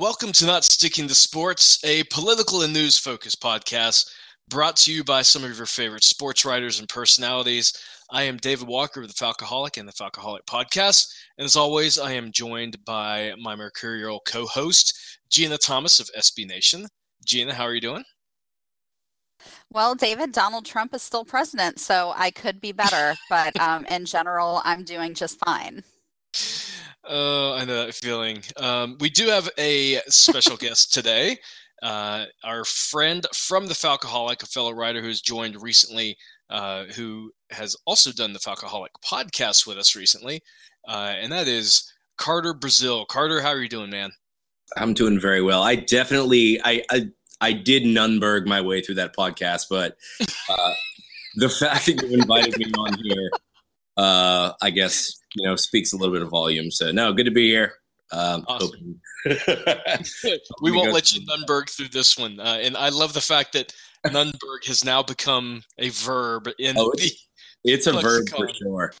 Welcome to Not Sticking to Sports, a political and news focused podcast brought to you by some of your favorite sports writers and personalities. I am David Walker of the Falcoholic and the Falcoholic podcast. And as always, I am joined by my mercurial co host, Gina Thomas of SB Nation. Gina, how are you doing? Well, David, Donald Trump is still president, so I could be better. but um, in general, I'm doing just fine. Oh, I know that feeling. Um, we do have a special guest today. Uh, our friend from the Falcoholic, a fellow writer who's joined recently, uh, who has also done the Falcoholic podcast with us recently, uh, and that is Carter Brazil. Carter, how are you doing, man? I'm doing very well. I definitely, I, I, I did Nunberg my way through that podcast, but uh, the fact that you invited me on here, uh, I guess you know speaks a little bit of volume. So no, good to be here. Um, awesome. we won't let you Nunberg through this one, uh, and I love the fact that Nunberg has now become a verb in oh, the. It's a verb for sure.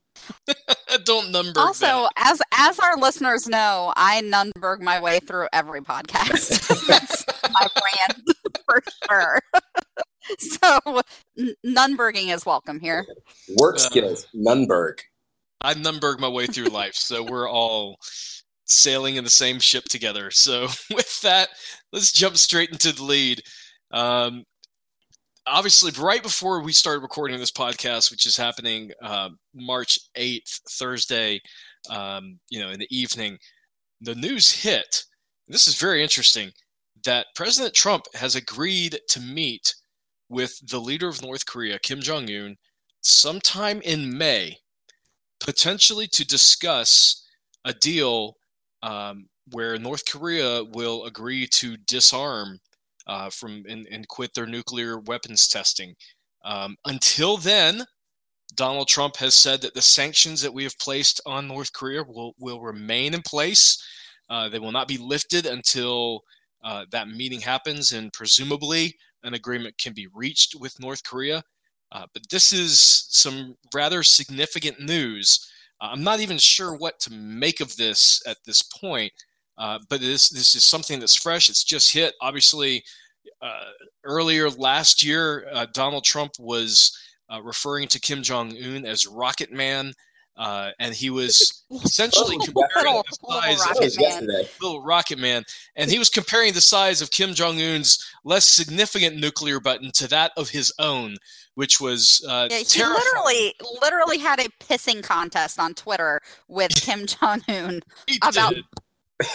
Don't Nunberg. Also, that. as as our listeners know, I Nunberg my way through every podcast. That's my brand for sure. so Nunberging is welcome here. Work uh, skills, Nunberg. I Nunberg my way through life, so we're all sailing in the same ship together. So with that, let's jump straight into the lead. Um, obviously, right before we started recording this podcast, which is happening uh, March eighth, Thursday, um, you know, in the evening, the news hit. This is very interesting that President Trump has agreed to meet with the leader of North Korea, Kim Jong Un, sometime in May potentially to discuss a deal um, where North Korea will agree to disarm uh, from and, and, quit their nuclear weapons testing. Um, until then, Donald Trump has said that the sanctions that we have placed on North Korea will, will remain in place. Uh, they will not be lifted until uh, that meeting happens, and presumably an agreement can be reached with North Korea. Uh, but this is some rather significant news. Uh, I'm not even sure what to make of this at this point, uh, but this this is something that's fresh. It's just hit. Obviously, uh, earlier last year, uh, Donald Trump was uh, referring to Kim Jong Un as Rocket Man. Uh, and he was essentially oh, comparing little, the size little of rocket, little rocket man, and he was comparing the size of Kim Jong Un's less significant nuclear button to that of his own, which was uh, yeah, he terrifying. literally literally had a pissing contest on Twitter with Kim Jong Un about.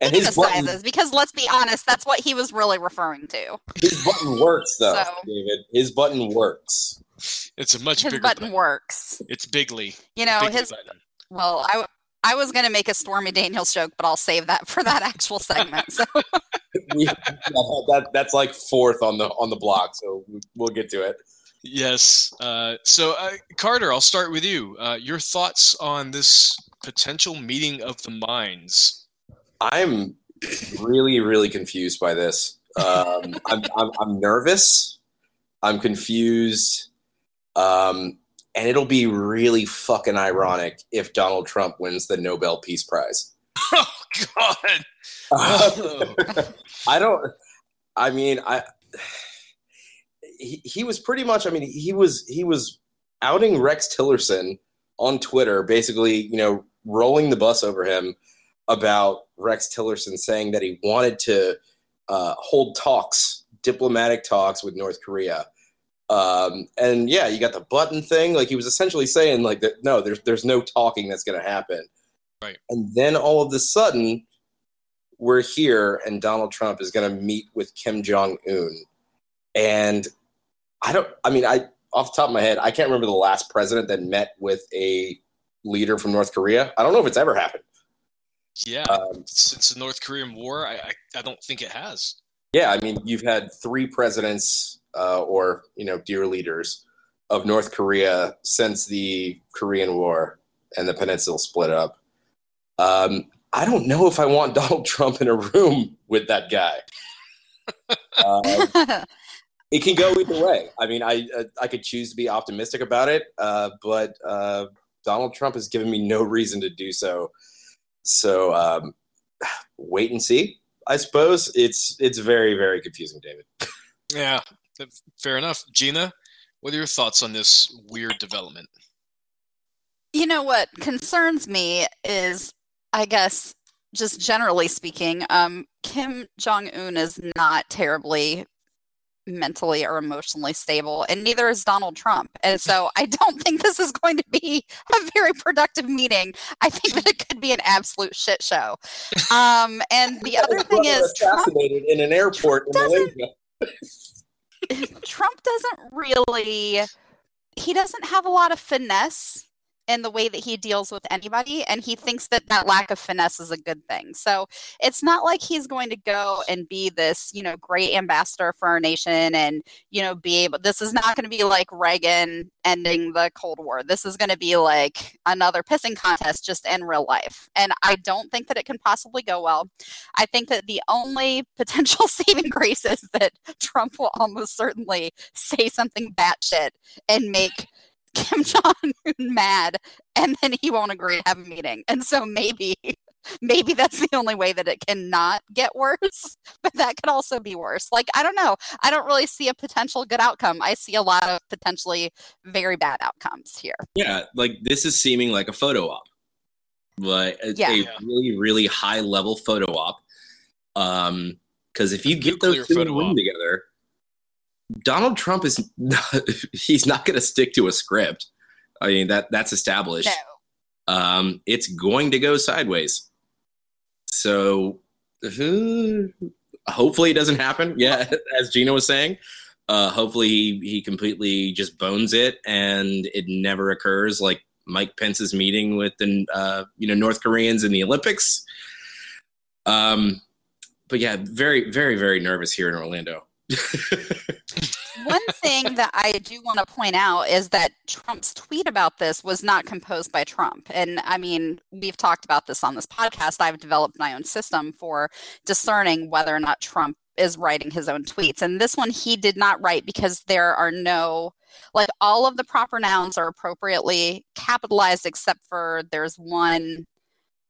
and his the button, because let's be honest that's what he was really referring to his button works though so, david his button works it's a much his bigger button, button, works. It's bigly. You know bigly his. Button. Well, I I was going to make a Stormy Daniels joke, but I'll save that for that actual segment. So. yeah, that that's like fourth on the on the block, so we'll get to it. Yes. Uh, so, uh, Carter, I'll start with you. Uh, your thoughts on this potential meeting of the minds? I'm really, really confused by this. Um, I'm, I'm, I'm nervous. I'm confused. Um, and it'll be really fucking ironic if Donald Trump wins the Nobel Peace Prize. Oh God! I don't. I mean, I. He, he was pretty much. I mean, he was he was outing Rex Tillerson on Twitter, basically, you know, rolling the bus over him about Rex Tillerson saying that he wanted to uh, hold talks, diplomatic talks with North Korea um, and yeah, you got the button thing. Like he was essentially saying, like that. No, there's there's no talking that's going to happen. Right. And then all of a sudden, we're here, and Donald Trump is going to meet with Kim Jong Un. And I don't. I mean, I off the top of my head, I can't remember the last president that met with a leader from North Korea. I don't know if it's ever happened. Yeah, um, since the North Korean War, I, I, I don't think it has. Yeah, I mean, you've had three presidents uh, or you know dear leaders of North Korea since the Korean War and the peninsula split up. Um, I don't know if I want Donald Trump in a room with that guy. uh, it can go either way. I mean, I uh, I could choose to be optimistic about it, uh, but uh, Donald Trump has given me no reason to do so. So um, wait and see. I suppose it's it's very very confusing, David. Yeah, fair enough. Gina, what are your thoughts on this weird development? You know what concerns me is, I guess, just generally speaking, um, Kim Jong Un is not terribly mentally or emotionally stable, and neither is Donald Trump. And so I don't think this is going to be a very productive meeting. I think that it could be an absolute shit show. Um, and the other thing is, assassinated Trump, in an airport Trump in Malaysia. Trump doesn't really. He doesn't have a lot of finesse in the way that he deals with anybody and he thinks that that lack of finesse is a good thing. So it's not like he's going to go and be this you know great ambassador for our nation and you know be able this is not going to be like reagan ending the cold war. This is going to be like another pissing contest just in real life. And i don't think that it can possibly go well. I think that the only potential saving grace is that trump will almost certainly say something batshit and make Kim Jong Un mad, and then he won't agree to have a meeting. And so maybe, maybe that's the only way that it cannot get worse. But that could also be worse. Like I don't know. I don't really see a potential good outcome. I see a lot of potentially very bad outcomes here. Yeah, like this is seeming like a photo op, like a, yeah. a really really high level photo op. Um, because if you get those two in together Donald Trump is not, he's not going to stick to a script. I mean that that's established. No. Um, it's going to go sideways. So hopefully it doesn't happen. Yeah, as Gina was saying. Uh, hopefully he, he completely just bones it and it never occurs like Mike Pence's meeting with the uh, you know North Koreans in the Olympics. Um, but yeah, very very very nervous here in Orlando. One thing that I do want to point out is that Trump's tweet about this was not composed by Trump. And I mean, we've talked about this on this podcast. I've developed my own system for discerning whether or not Trump is writing his own tweets. And this one he did not write because there are no, like, all of the proper nouns are appropriately capitalized except for there's one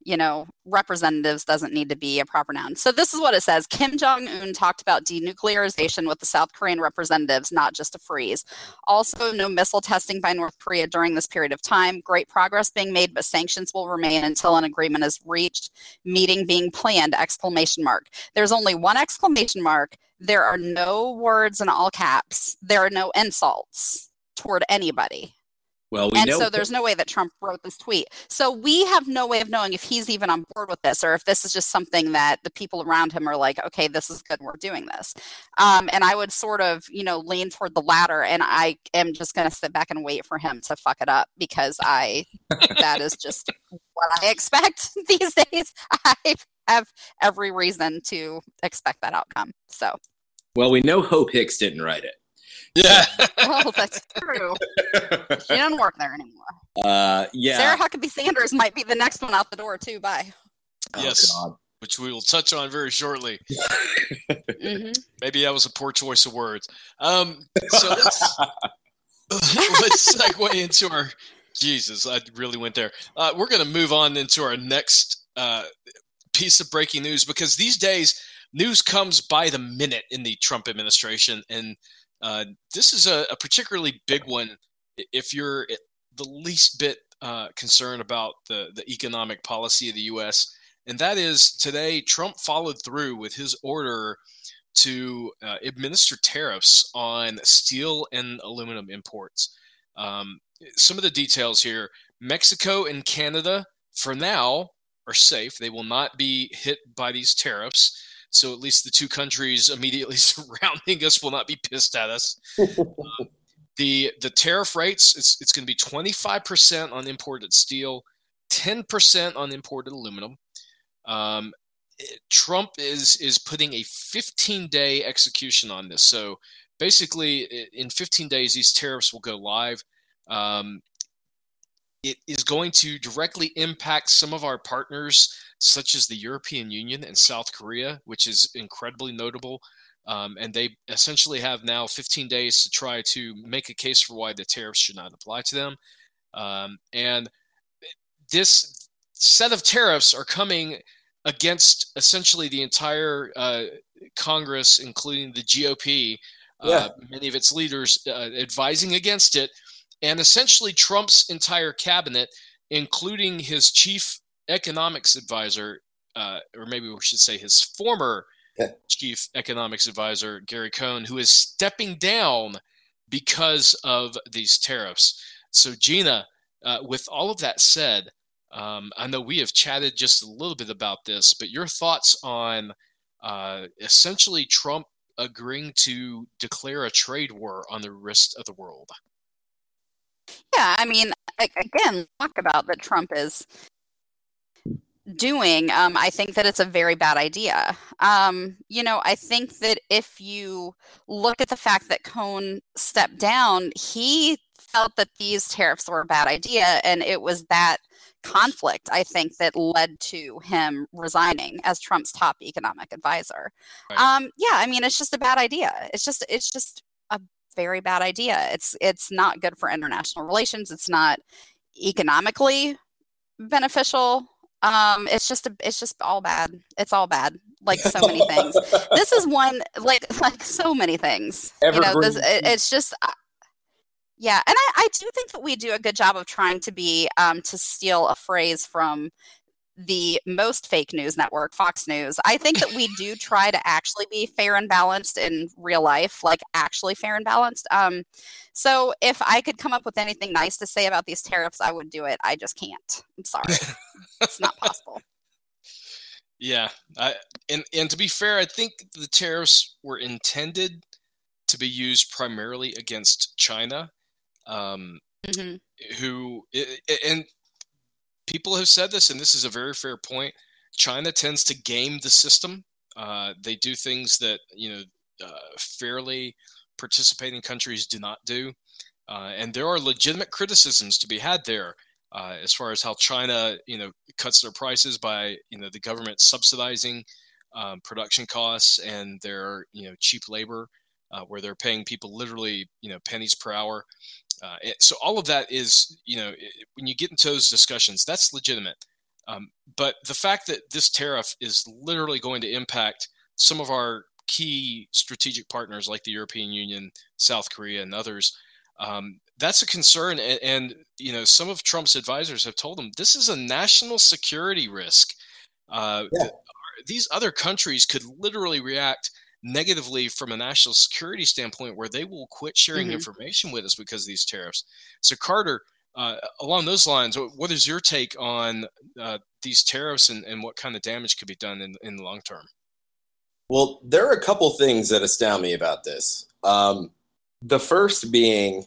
you know, representatives doesn't need to be a proper noun. So this is what it says. Kim Jong Un talked about denuclearization with the South Korean representatives, not just a freeze. Also, no missile testing by North Korea during this period of time. Great progress being made, but sanctions will remain until an agreement is reached. Meeting being planned! Exclamation mark. There's only one exclamation mark. There are no words in all caps. There are no insults toward anybody. Well, we and know. so there's no way that Trump wrote this tweet. So we have no way of knowing if he's even on board with this or if this is just something that the people around him are like, okay, this is good, we're doing this. Um, and I would sort of, you know, lean toward the latter. And I am just going to sit back and wait for him to fuck it up because I, that is just what I expect these days. I have every reason to expect that outcome. So. Well, we know Hope Hicks didn't write it. Yeah. oh, that's true. She doesn't work there anymore. Uh, yeah. Sarah Huckabee Sanders might be the next one out the door too. Bye. Yes. Oh, which we will touch on very shortly. mm-hmm. Maybe that was a poor choice of words. Um, so let's, let's segue into our. Jesus, I really went there. Uh, we're going to move on into our next uh, piece of breaking news because these days news comes by the minute in the Trump administration, and uh, this is a, a, particularly big one if you're the least bit uh, concerned about the, the economic policy of the U.S. And that is today, Trump followed through with his order to uh, administer tariffs on steel and aluminum imports. Um, some of the details here Mexico and Canada, for now, are safe. They will not be hit by these tariffs. So at least the two countries immediately surrounding us will not be pissed at us. uh, the the tariff rates it's it's going to be 25% on imported steel, 10% on imported aluminum. Um, Trump is is putting a 15 day execution on this. So basically, in 15 days, these tariffs will go live. Um, it is going to directly impact some of our partners, such as the European Union and South Korea, which is incredibly notable. Um, and they essentially have now 15 days to try to make a case for why the tariffs should not apply to them. Um, and this set of tariffs are coming against essentially the entire uh, Congress, including the GOP, uh, many of its leaders uh, advising against it, and essentially Trump's entire cabinet, including his chief economics advisor, uh, or maybe we should say his former yeah. chief economics advisor, Gary Cohn, who is stepping down because of these tariffs. So, Gina, uh, with all of that said, um, I know we have chatted just a little bit about this, but your thoughts on uh, essentially Trump agreeing to declare a trade war on the rest of the world? Yeah, I mean, again, talk about that Trump is doing, um, I think that it's a very bad idea. Um, you know, I think that if you look at the fact that Cohn stepped down, he felt that these tariffs were a bad idea, and it was that conflict I think that led to him resigning as Trump's top economic advisor. Right. Um, yeah, I mean, it's just a bad idea. It's just it's just a very bad idea. It's it's not good for international relations. It's not economically beneficial um, it's just a, it's just all bad. It's all bad. Like so many things. this is one like like so many things. Evergreen. You know, this, it, it's just uh, yeah, and I, I do think that we do a good job of trying to be um, to steal a phrase from the most fake news network, Fox News. I think that we do try to actually be fair and balanced in real life, like actually fair and balanced. Um, so if I could come up with anything nice to say about these tariffs, I would do it. I just can't. I'm sorry, it's not possible. Yeah, I, and and to be fair, I think the tariffs were intended to be used primarily against China, um, mm-hmm. who and people have said this, and this is a very fair point. China tends to game the system. Uh, they do things that you know uh, fairly participating countries do not do, uh, and there are legitimate criticisms to be had there uh, as far as how China you know cuts their prices by you know the government subsidizing um, production costs and their you know cheap labor, uh, where they're paying people literally you know pennies per hour. Uh, so all of that is, you know, when you get into those discussions, that's legitimate. Um, but the fact that this tariff is literally going to impact some of our key strategic partners like the European Union, South Korea, and others, um, that's a concern. And, and, you know, some of Trump's advisors have told him this is a national security risk. Uh, yeah. These other countries could literally react negatively from a national security standpoint where they will quit sharing mm-hmm. information with us because of these tariffs. So, Carter, uh, along those lines, what is your take on uh, these tariffs and, and what kind of damage could be done in, in the long term? Well, there are a couple things that astound me about this. Um, the first being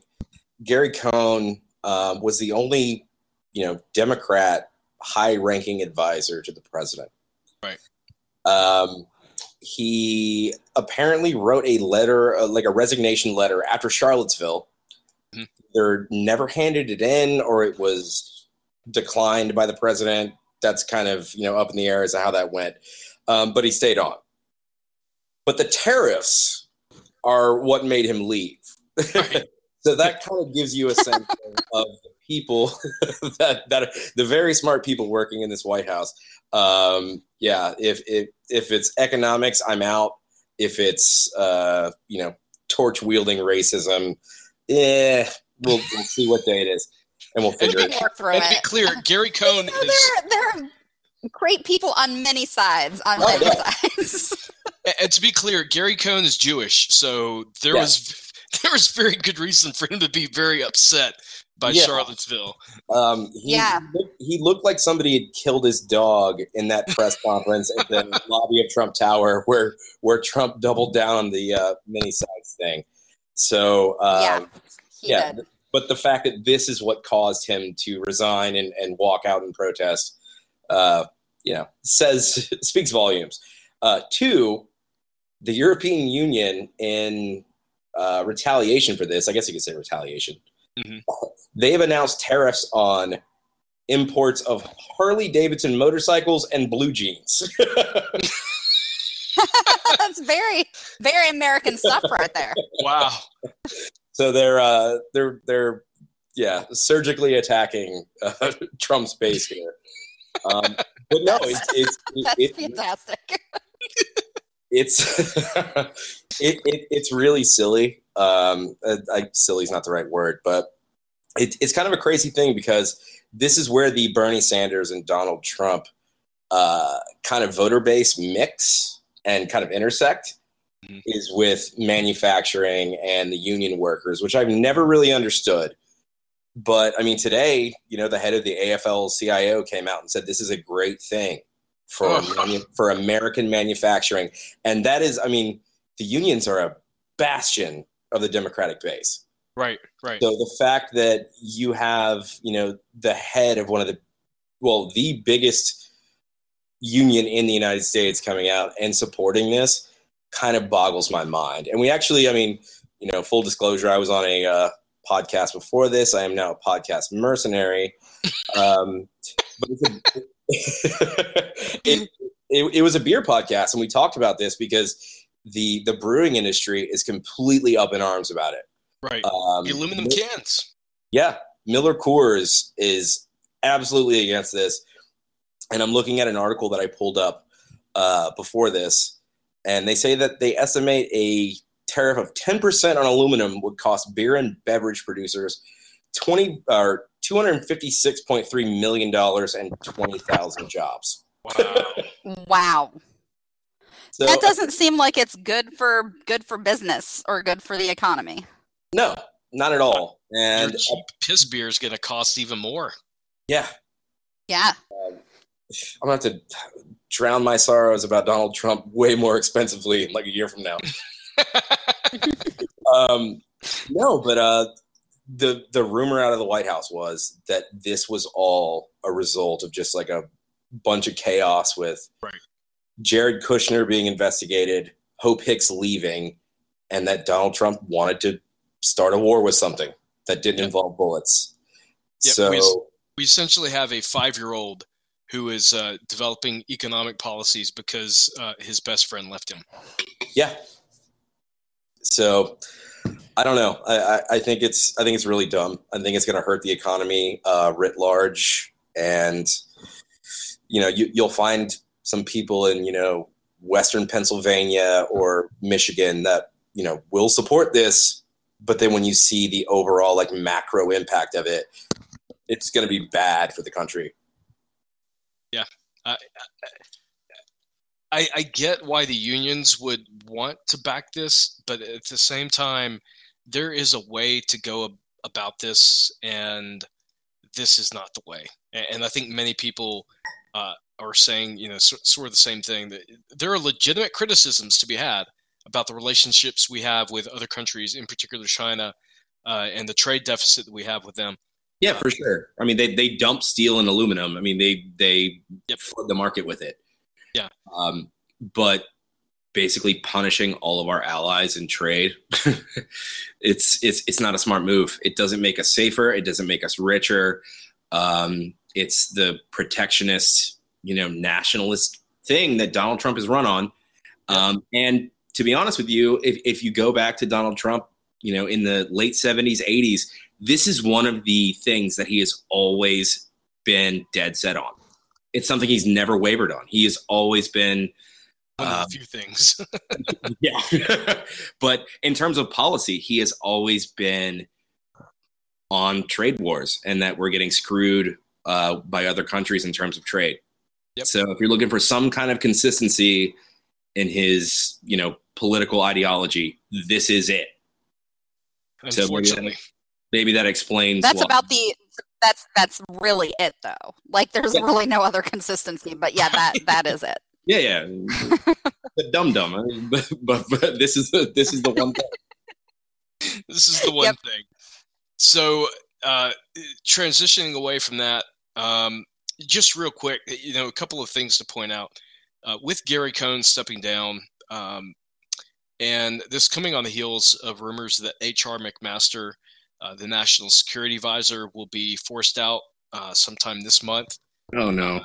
Gary Cohn um, was the only, you know, Democrat high-ranking advisor to the president. Right. Um, he apparently wrote a letter, uh, like a resignation letter, after Charlottesville. Mm-hmm. They're never handed it in, or it was declined by the president. That's kind of you know up in the air as to how that went. Um, but he stayed on. But the tariffs are what made him leave. so that kind of gives you a sense of, people that that the very smart people working in this White House um, yeah, if, if if it's economics, I'm out. If it's uh, you know torch wielding racism, eh, we'll, we'll see what day it is, and we'll figure it. out. And to be clear, Gary Cohn you know, is. There, there are great people on many sides. On oh, many yeah. sides. and to be clear, Gary Cohn is Jewish, so there was there was very good reason for him to be very upset by yeah. Charlottesville. Um, he, yeah, he looked like somebody had killed his dog in that press conference at the lobby of Trump Tower, where where Trump doubled down on the uh, mini size thing. So um, yeah, yeah. But the fact that this is what caused him to resign and, and walk out and protest, uh, you know, says speaks volumes. Uh, two, the European Union in uh, retaliation for this, I guess you could say retaliation Mm-hmm. They've announced tariffs on imports of Harley Davidson motorcycles and blue jeans. That's very, very American stuff right there. Wow. So they're uh, they're they're yeah surgically attacking uh, Trump's base here. Um, but no, it's it's That's it, fantastic. it's it, it, it's really silly. Um, I, silly's not the right word, but it, it's kind of a crazy thing because this is where the Bernie Sanders and Donald Trump uh, kind of voter base mix and kind of intersect mm-hmm. is with manufacturing and the union workers, which I've never really understood. But I mean, today, you know, the head of the AFL CIO came out and said this is a great thing for oh. manu- for American manufacturing, and that is, I mean, the unions are a bastion of the Democratic base. Right, right. So the fact that you have, you know, the head of one of the, well, the biggest union in the United States coming out and supporting this kind of boggles my mind. And we actually, I mean, you know, full disclosure, I was on a uh, podcast before this. I am now a podcast mercenary. Um, but a, it, it, it was a beer podcast, and we talked about this because the the brewing industry is completely up in arms about it. Right. Um, the aluminum cans. Yeah, Miller Coors is absolutely against this, and I'm looking at an article that I pulled up uh, before this, and they say that they estimate a tariff of 10% on aluminum would cost beer and beverage producers 20 or 256.3 million dollars and 20,000 jobs. Wow. wow. So, that doesn't seem like it's good for good for business or good for the economy. No, not at all. And Your cheap piss beer is going to cost even more. Yeah. Yeah. Um, I'm going to have to drown my sorrows about Donald Trump way more expensively in like a year from now. um, no, but uh, the the rumor out of the White House was that this was all a result of just like a bunch of chaos with right. Jared Kushner being investigated, Hope Hicks leaving, and that Donald Trump wanted to start a war with something that didn't yep. involve bullets. Yep. So we, we, essentially have a five year old who is uh, developing economic policies because uh, his best friend left him. Yeah. So I don't know. I, I, I, think it's I think it's really dumb. I think it's going to hurt the economy uh, writ large, and you know you, you'll find some people in you know Western Pennsylvania or Michigan that you know will support this, but then when you see the overall like macro impact of it, it's going to be bad for the country. Yeah, I, I, I get why the unions would want to back this, but at the same time, there is a way to go about this, and this is not the way. And I think many people uh, are saying, you know, sort of the same thing. That there are legitimate criticisms to be had about the relationships we have with other countries, in particular China, uh, and the trade deficit that we have with them. Yeah, for sure. I mean, they they dump steel and aluminum. I mean, they they yep. flood the market with it. Yeah. Um, but basically punishing all of our allies in trade, it's it's it's not a smart move. It doesn't make us safer. It doesn't make us richer. Um, it's the protectionist, you know, nationalist thing that Donald Trump has run on. Um, and to be honest with you, if, if you go back to Donald Trump, you know, in the late 70s, 80s, this is one of the things that he has always been dead set on. It's something he's never wavered on. He has always been one of a um, few things. yeah. but in terms of policy, he has always been on trade wars and that we're getting screwed uh, by other countries in terms of trade. Yep. So if you're looking for some kind of consistency in his, you know, political ideology, this is it. Unfortunately. So maybe, that, maybe that explains. That's why. about the. That's that's really it though. Like there's yeah. really no other consistency, but yeah, that that is it. Yeah, yeah. the dumb dumb. I mean, but, but, but this is the this is the one thing. this is the one yep. thing. So uh, transitioning away from that, um, just real quick, you know, a couple of things to point out. Uh, with Gary Cohn stepping down, um, and this coming on the heels of rumors that H.R. McMaster, uh, the national security advisor, will be forced out uh, sometime this month. Oh no!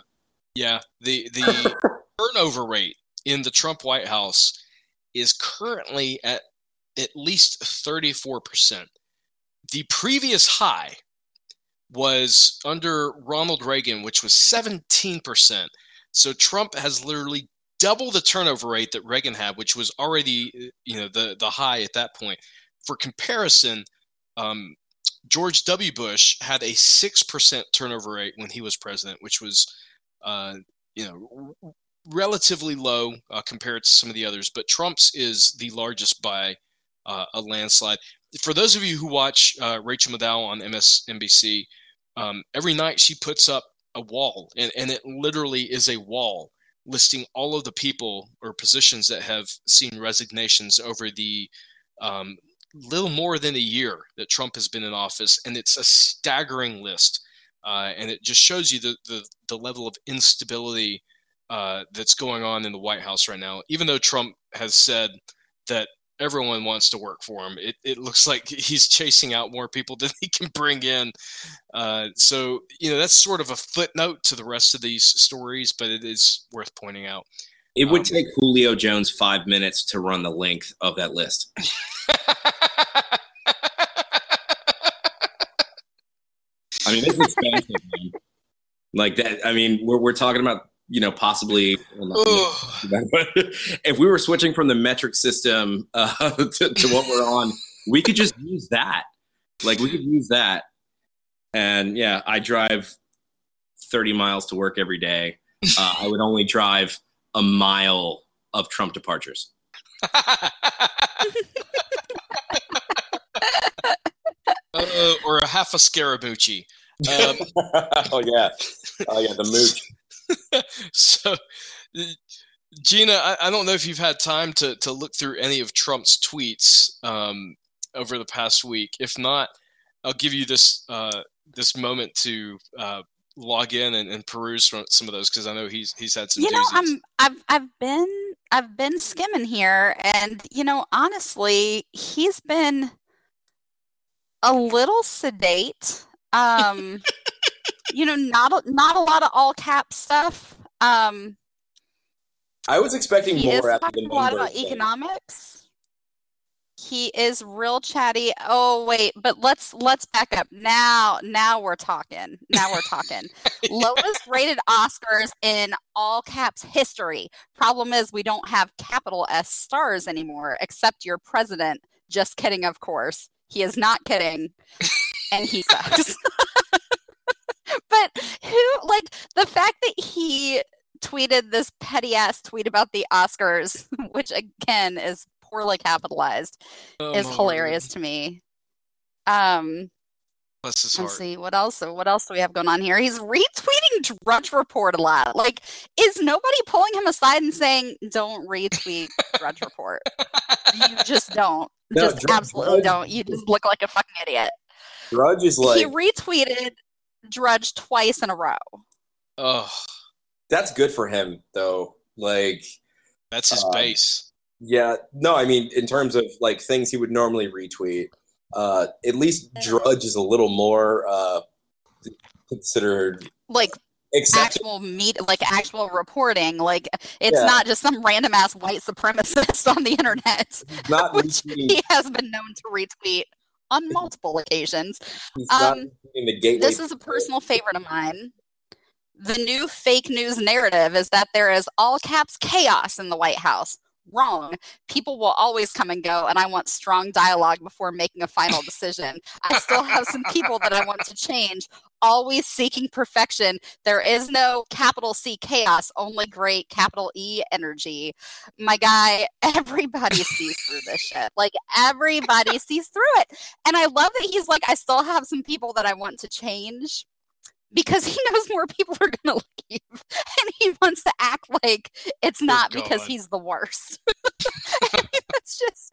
Yeah, the the turnover rate in the Trump White House is currently at at least 34%. The previous high was under Ronald Reagan, which was 17%. So Trump has literally double the turnover rate that Reagan had, which was already you know the the high at that point. For comparison, um, George W. Bush had a six percent turnover rate when he was president, which was uh, you know relatively low uh, compared to some of the others. But Trump's is the largest by uh, a landslide. For those of you who watch uh, Rachel Maddow on MSNBC, um, every night she puts up a wall, and, and it literally is a wall listing all of the people or positions that have seen resignations over the um, little more than a year that Trump has been in office, and it's a staggering list. Uh, and it just shows you the, the, the level of instability uh, that's going on in the White House right now. Even though Trump has said that everyone wants to work for him. It, it looks like he's chasing out more people than he can bring in. Uh, so, you know, that's sort of a footnote to the rest of these stories, but it is worth pointing out. It would um, take Julio Jones five minutes to run the length of that list. I mean, it's expensive. man. Like that. I mean, we're, we're talking about you know, possibly. if we were switching from the metric system uh, to, to what we're on, we could just use that. Like we could use that. And yeah, I drive 30 miles to work every day. Uh, I would only drive a mile of Trump departures. uh, or a half a Scaramucci. Um, oh yeah, oh yeah, the mooch. so, Gina, I, I, don't know if you've had time to, to look through any of Trump's tweets um, over the past week. If not, I'll give you this uh, this moment to uh, log in and, and, peruse some of those because I know he's he's had some. You know, I'm I've I've been I've been skimming here, and you know, honestly, he's been a little sedate. Um, you know, not a, not a lot of all cap stuff. Um, I was expecting he more. Is talking a lot about thing. economics. He is real chatty. Oh wait, but let's let's back up. Now now we're talking. Now we're talking. Lowest rated Oscars in all caps history. Problem is we don't have capital S stars anymore, except your president. Just kidding, of course. He is not kidding, and he sucks. but who like the fact that he tweeted this petty ass tweet about the Oscars, which again is poorly capitalized, oh, is hilarious to me. Um let's see what else. What else do we have going on here? He's retweeting Drudge Report a lot. Like, is nobody pulling him aside and saying, "Don't retweet Drudge Report"? you just don't. No, just Drudge, absolutely Drudge, don't. You just look like a fucking idiot. Drudge is like he retweeted Drudge twice in a row. Oh, that's good for him though. Like that's his uh, base. Yeah, no, I mean in terms of like things he would normally retweet. Uh, at least Drudge is a little more uh, considered like actual meet like actual reporting like it's yeah. not just some random ass white supremacist on the internet not which he has been known to retweet on multiple occasions. Um, this is a personal favorite of mine. The new fake news narrative is that there is all caps chaos in the White House wrong. People will always come and go, and I want strong dialogue before making a final decision. I still have some people that I want to change, always seeking perfection. There is no capital C chaos, only great capital E energy. My guy, everybody sees through this shit. Like, everybody sees through it. And I love that he's like, I still have some people that I want to change because he knows more people are going to leave and he wants to act like it's not because he's the worst. it's just,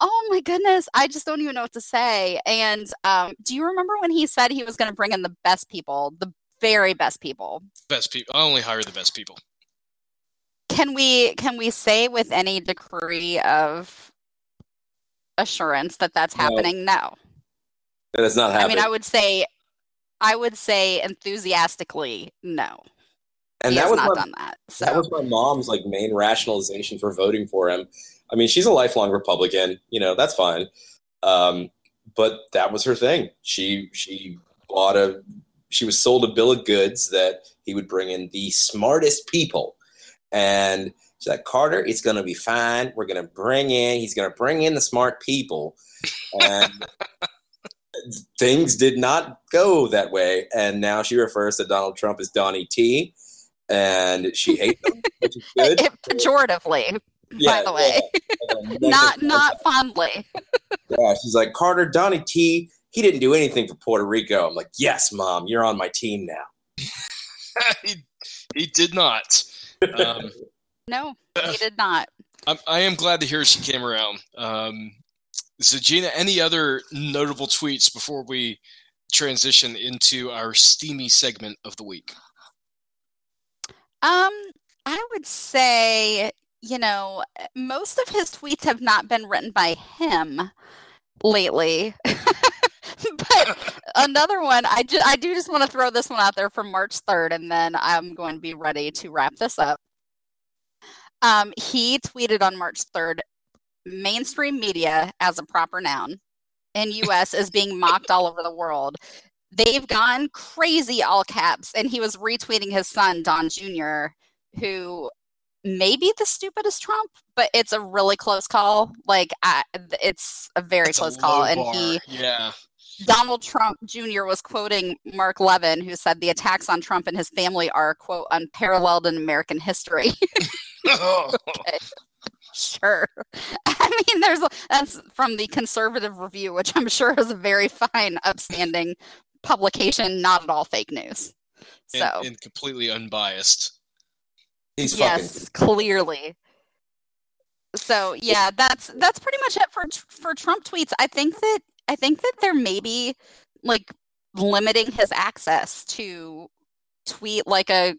oh my goodness. I just don't even know what to say. And um, do you remember when he said he was going to bring in the best people, the very best people? Best people. I only hire the best people. Can we can we say with any degree of assurance that that's happening? No. no. That's not happening. I mean, I would say I would say enthusiastically no. And he that was not my, done that. So. That was my mom's like main rationalization for voting for him. I mean, she's a lifelong Republican. You know, that's fine. Um, but that was her thing. She she bought a she was sold a bill of goods that he would bring in the smartest people, and she's like, Carter, it's gonna be fine. We're gonna bring in. He's gonna bring in the smart people, and. Things did not go that way, and now she refers to Donald Trump as Donnie T, and she hates him, which is good. Pejoratively, yeah, by the way, yeah. not not fondly. yeah, she's like Carter Donnie T. He didn't do anything for Puerto Rico. I'm like, yes, mom, you're on my team now. he, he did not. Um, no, he did not. I'm, I am glad to hear she came around. Um, so, Gina, any other notable tweets before we transition into our steamy segment of the week? Um, I would say, you know, most of his tweets have not been written by him lately. but another one, I, ju- I do just want to throw this one out there for March 3rd, and then I'm going to be ready to wrap this up. Um, he tweeted on March 3rd mainstream media as a proper noun in US is being mocked all over the world. They've gone crazy all caps and he was retweeting his son Don Jr. who may be the stupidest Trump, but it's a really close call. Like I, it's a very it's close a call and he Yeah. Donald Trump Jr. was quoting Mark Levin, who said the attacks on Trump and his family are, quote, unparalleled in American history. okay sure. I mean, there's that's from the Conservative Review, which I'm sure is a very fine, upstanding publication, not at all fake news. So and, and completely unbiased. He's yes, fucking- clearly. So yeah, that's that's pretty much it for for Trump tweets. I think that I think that there may be like limiting his access to tweet like a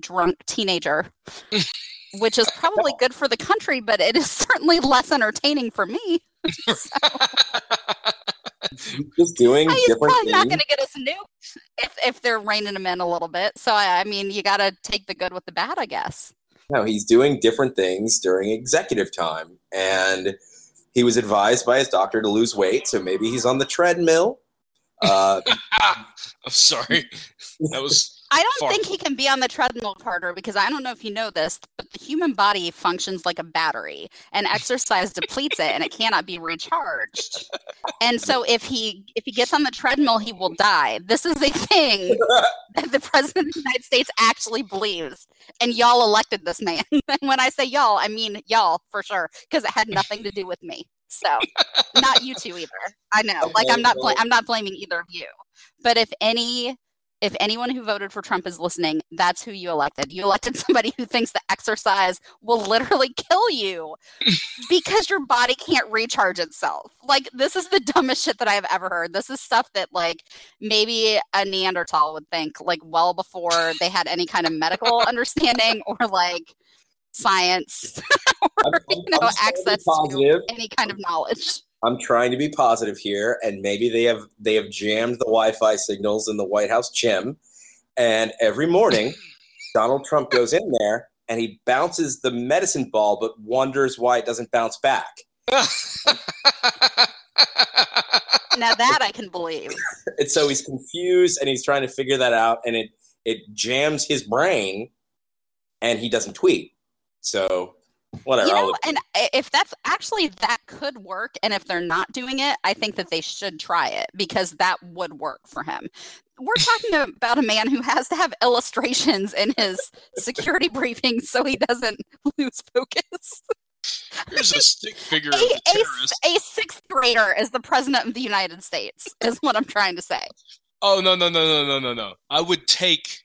drunk teenager which is probably good for the country, but it is certainly less entertaining for me. Just doing He's different probably not going to get us nuked if, if they're reining him in a little bit. So, I, I mean, you got to take the good with the bad, I guess. No, he's doing different things during executive time. And he was advised by his doctor to lose weight. So maybe he's on the treadmill. Uh, I'm sorry. That was I don't Far. think he can be on the treadmill, Carter, because I don't know if you know this, but the human body functions like a battery, and exercise depletes it, and it cannot be recharged. And so, if he if he gets on the treadmill, he will die. This is a thing that the president of the United States actually believes, and y'all elected this man. and when I say y'all, I mean y'all for sure, because it had nothing to do with me. So, not you two either. I know, like I'm not bl- I'm not blaming either of you, but if any if anyone who voted for Trump is listening, that's who you elected. You elected somebody who thinks that exercise will literally kill you because your body can't recharge itself. Like, this is the dumbest shit that I've ever heard. This is stuff that, like, maybe a Neanderthal would think, like, well before they had any kind of medical understanding or, like, science or, I'm, you know, I'm access to any kind of knowledge. I'm trying to be positive here, and maybe they have they have jammed the Wi-Fi signals in the White House gym, and every morning Donald Trump goes in there and he bounces the medicine ball, but wonders why it doesn't bounce back. now that I can believe. and so he's confused and he's trying to figure that out, and it it jams his brain, and he doesn't tweet. So whatever. You know, and if that's actually that could work, and if they're not doing it, I think that they should try it because that would work for him. We're talking about a man who has to have illustrations in his security briefings so he doesn't lose focus. Here's a stick figure a, of a terrorist. A, a sixth grader is the president of the United States, is what I'm trying to say. Oh no no no no no no no! I would take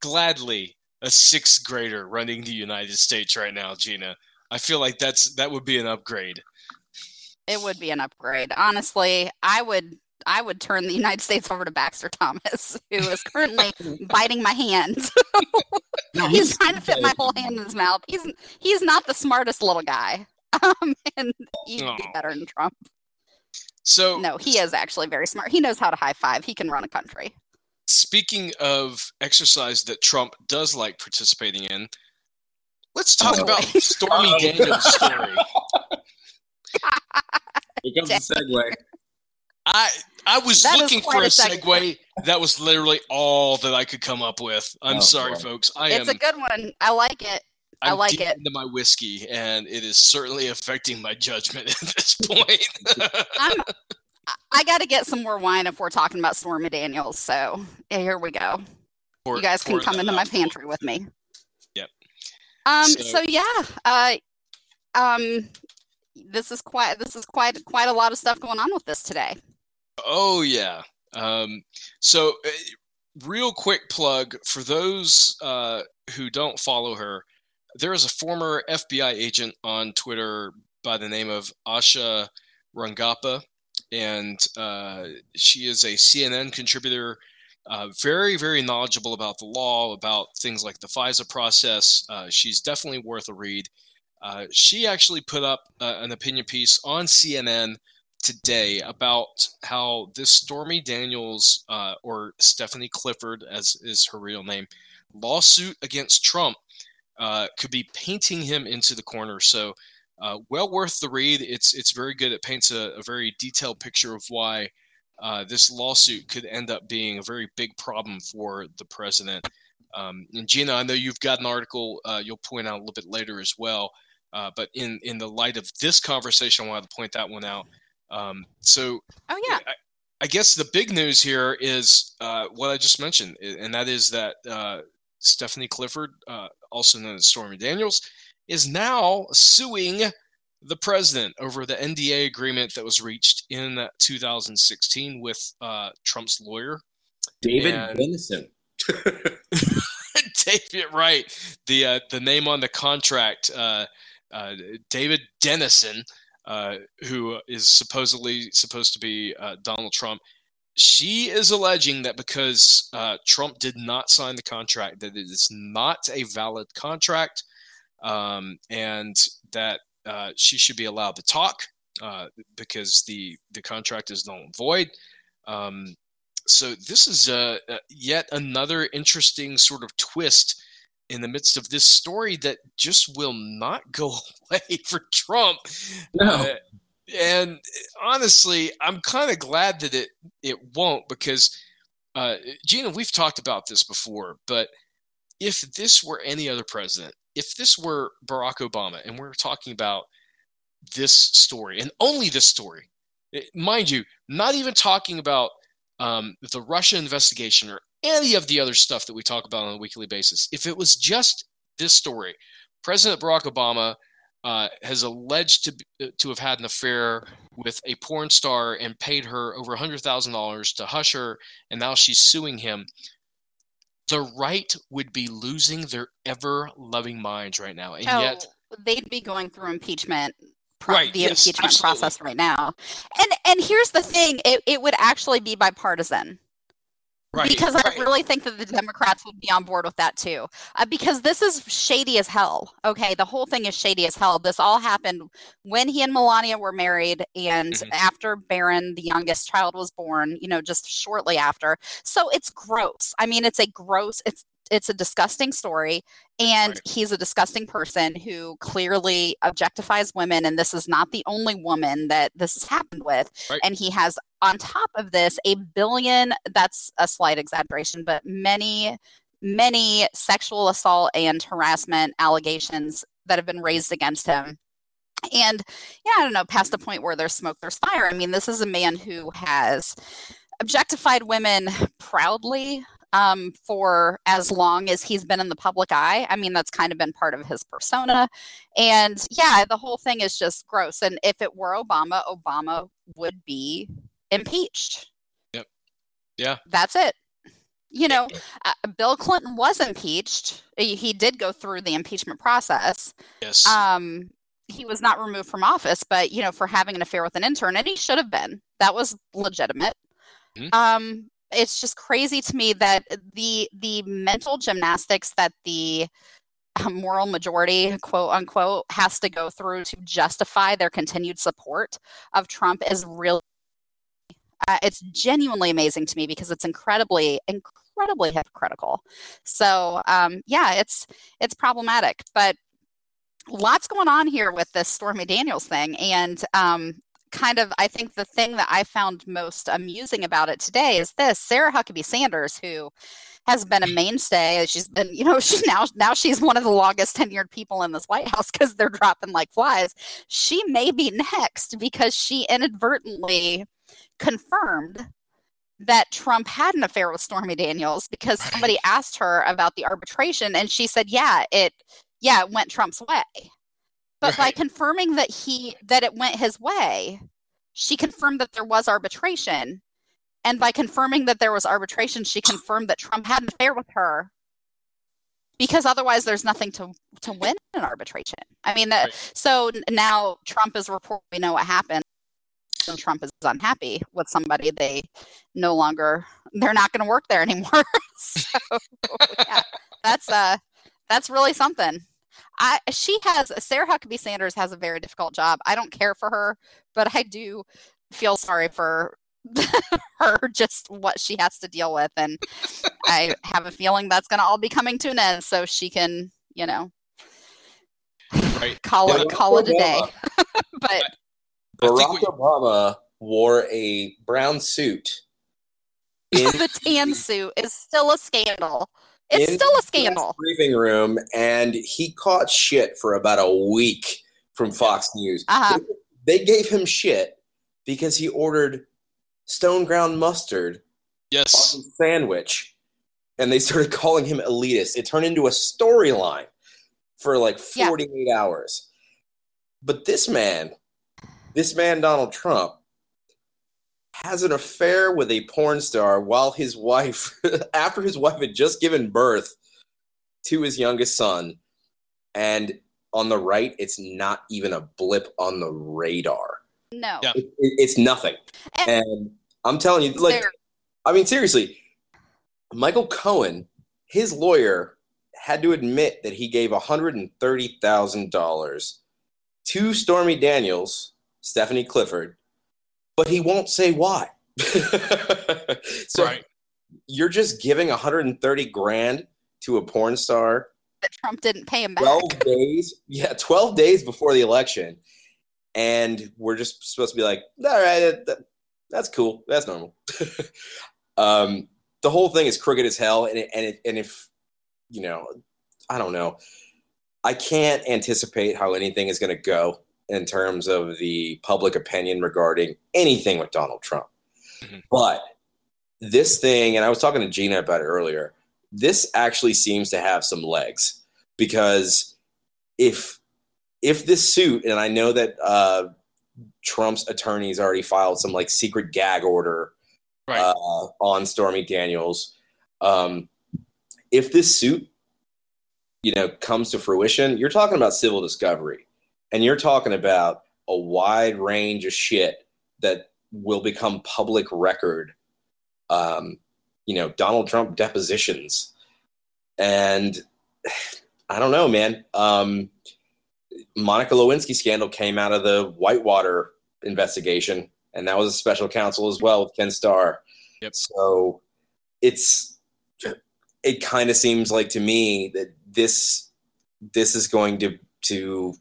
gladly a sixth grader running the United States right now, Gina. I feel like that's that would be an upgrade. It would be an upgrade. Honestly, I would I would turn the United States over to Baxter Thomas, who is currently biting my hand. no, he's, he's trying to fit my whole hand in his mouth. He's he's not the smartest little guy, um, and he'd oh. be better than Trump. So no, he is actually very smart. He knows how to high five. He can run a country. Speaking of exercise that Trump does like participating in, Let's talk oh, about Stormy um, Daniels' story. Here comes the segue. I I was that looking for a, a segue. That was literally all that I could come up with. I'm oh, sorry, boy. folks. I it's am, a good one. I like it. I'm I like it. Into my whiskey, and it is certainly affecting my judgment at this point. I'm, I got to get some more wine if we're talking about Stormy Daniels. So here we go. For, you guys can come into my pantry with me. Um. So, so yeah. Uh. Um. This is quite. This is quite quite a lot of stuff going on with this today. Oh yeah. Um. So, uh, real quick plug for those uh, who don't follow her there is a former FBI agent on Twitter by the name of Asha Rangappa, and uh, she is a CNN contributor. Uh, very, very knowledgeable about the law, about things like the FISA process. Uh, she's definitely worth a read. Uh, she actually put up uh, an opinion piece on CNN today about how this Stormy Daniels, uh, or Stephanie Clifford, as is her real name, lawsuit against Trump could be painting him into the corner. So, well worth the read. It's it's very good. It paints a, a very detailed picture of why uh, this lawsuit could end up being a very big problem for the president. Um, and Gina, I know you've got an article uh, you'll point out a little bit later as well. Uh, but in in the light of this conversation, I wanted to point that one out. Um, so, oh yeah. I, I, guess the big news here is uh, what I just mentioned, and that is that Stephanie Clifford, uh, also known as Stormy Daniels, is now suing the president over the NDA agreement that was reached in 2016 with uh, Trump's lawyer, David and, Dennison. David, right? The uh, the name on the contract, uh, uh, David Dennison, uh, who is supposedly supposed to be Donald Trump she is alleging that because uh, Trump did not sign the contract, that it is not a valid contract, um, and that uh, she should be allowed to talk uh, because the the contract is null and void. Um, so this is uh, uh, yet another interesting sort of twist in the midst of this story that just will not go away for Trump. No. Uh, and honestly, I'm kind of glad that it it won't because uh, Gina, we've talked about this before, but if this were any other president, if this were Barack Obama, and we're talking about this story and only this story, mind you, not even talking about um, the Russia investigation or any of the other stuff that we talk about on a weekly basis, if it was just this story, President Barack Obama uh, has alleged to uh, to have had an affair with a porn star and paid her over hundred thousand dollars to hush her, and now she's suing him. The right would be losing their ever loving minds right now, and oh, yet they'd be going through impeachment Pro- right, the yes, impeachment absolutely. process right now. And and here's the thing, it, it would actually be bipartisan. Right, because right. I really think that the Democrats would be on board with that too. Uh, because this is shady as hell. Okay, the whole thing is shady as hell. This all happened when he and Melania were married, and mm-hmm. after Barron, the youngest child, was born. You know, just shortly after. So it's gross. I mean, it's a gross. It's it's a disgusting story and right. he's a disgusting person who clearly objectifies women and this is not the only woman that this has happened with right. and he has on top of this a billion that's a slight exaggeration but many many sexual assault and harassment allegations that have been raised against him and yeah i don't know past the point where there's smoke there's fire i mean this is a man who has objectified women proudly um, for as long as he's been in the public eye. I mean, that's kind of been part of his persona. And yeah, the whole thing is just gross. And if it were Obama, Obama would be impeached. Yep. Yeah. That's it. You know, uh, Bill Clinton was impeached. He, did go through the impeachment process. Yes. Um, he was not removed from office, but you know, for having an affair with an intern, and he should have been. That was legitimate. Mm-hmm. Um, it's just crazy to me that the the mental gymnastics that the um, moral majority quote unquote has to go through to justify their continued support of Trump is really uh, it's genuinely amazing to me because it's incredibly incredibly hypocritical. So um, yeah it's it's problematic but lots going on here with this stormy daniels thing and um, kind of I think the thing that I found most amusing about it today is this Sarah Huckabee Sanders, who has been a mainstay. She's been, you know, she's now now she's one of the longest tenured people in this White House because they're dropping like flies. She may be next because she inadvertently confirmed that Trump had an affair with Stormy Daniels because somebody asked her about the arbitration and she said, "Yeah, it yeah, it went Trump's way." But right. by confirming that he that it went his way, she confirmed that there was arbitration. And by confirming that there was arbitration, she confirmed that Trump had an affair with her. Because otherwise there's nothing to to win in arbitration. I mean that right. so now Trump is reporting we know what happened. And Trump is unhappy with somebody they no longer they're not going to work there anymore. so yeah, that's uh that's really something. I she has Sarah Huckabee Sanders has a very difficult job. I don't care for her, but I do feel sorry for her just what she has to deal with and I have a feeling that's going to all be coming to an end so she can, you know, right. call yeah, it call it a day. but Barack we, Obama wore a brown suit. In- the tan suit is still a scandal. It's still a scandal. Briefing room, and he caught shit for about a week from Fox News. Uh-huh. They, they gave him shit because he ordered stone ground mustard yes. on sandwich, and they started calling him elitist. It turned into a storyline for like 48 yeah. hours. But this man, this man, Donald Trump, has an affair with a porn star while his wife, after his wife had just given birth to his youngest son. And on the right, it's not even a blip on the radar. No. Yeah. It, it, it's nothing. And, and, I'm telling you, like, there. I mean, seriously, Michael Cohen, his lawyer, had to admit that he gave $130,000 to Stormy Daniels, Stephanie Clifford, but he won't say why. so right. you're just giving 130 grand to a porn star that Trump didn't pay him back. 12 days. Yeah, 12 days before the election. And we're just supposed to be like, all right, that, that's cool. That's normal. um, the whole thing is crooked as hell. And, it, and, it, and if, you know, I don't know. I can't anticipate how anything is going to go in terms of the public opinion regarding anything with Donald Trump. Mm-hmm. But this thing, and I was talking to Gina about it earlier, this actually seems to have some legs because if if this suit, and I know that uh, Trump's attorneys already filed some like secret gag order right. uh, on Stormy Daniels. Um, if this suit, you know, comes to fruition, you're talking about civil discovery and you're talking about a wide range of shit that will become public record. Um, you know, Donald Trump depositions, and I don't know, man. Um, Monica Lewinsky scandal came out of the Whitewater investigation, and that was a special counsel as well with Ken Starr. Yep. So it's it kind of seems like to me that this this is going to to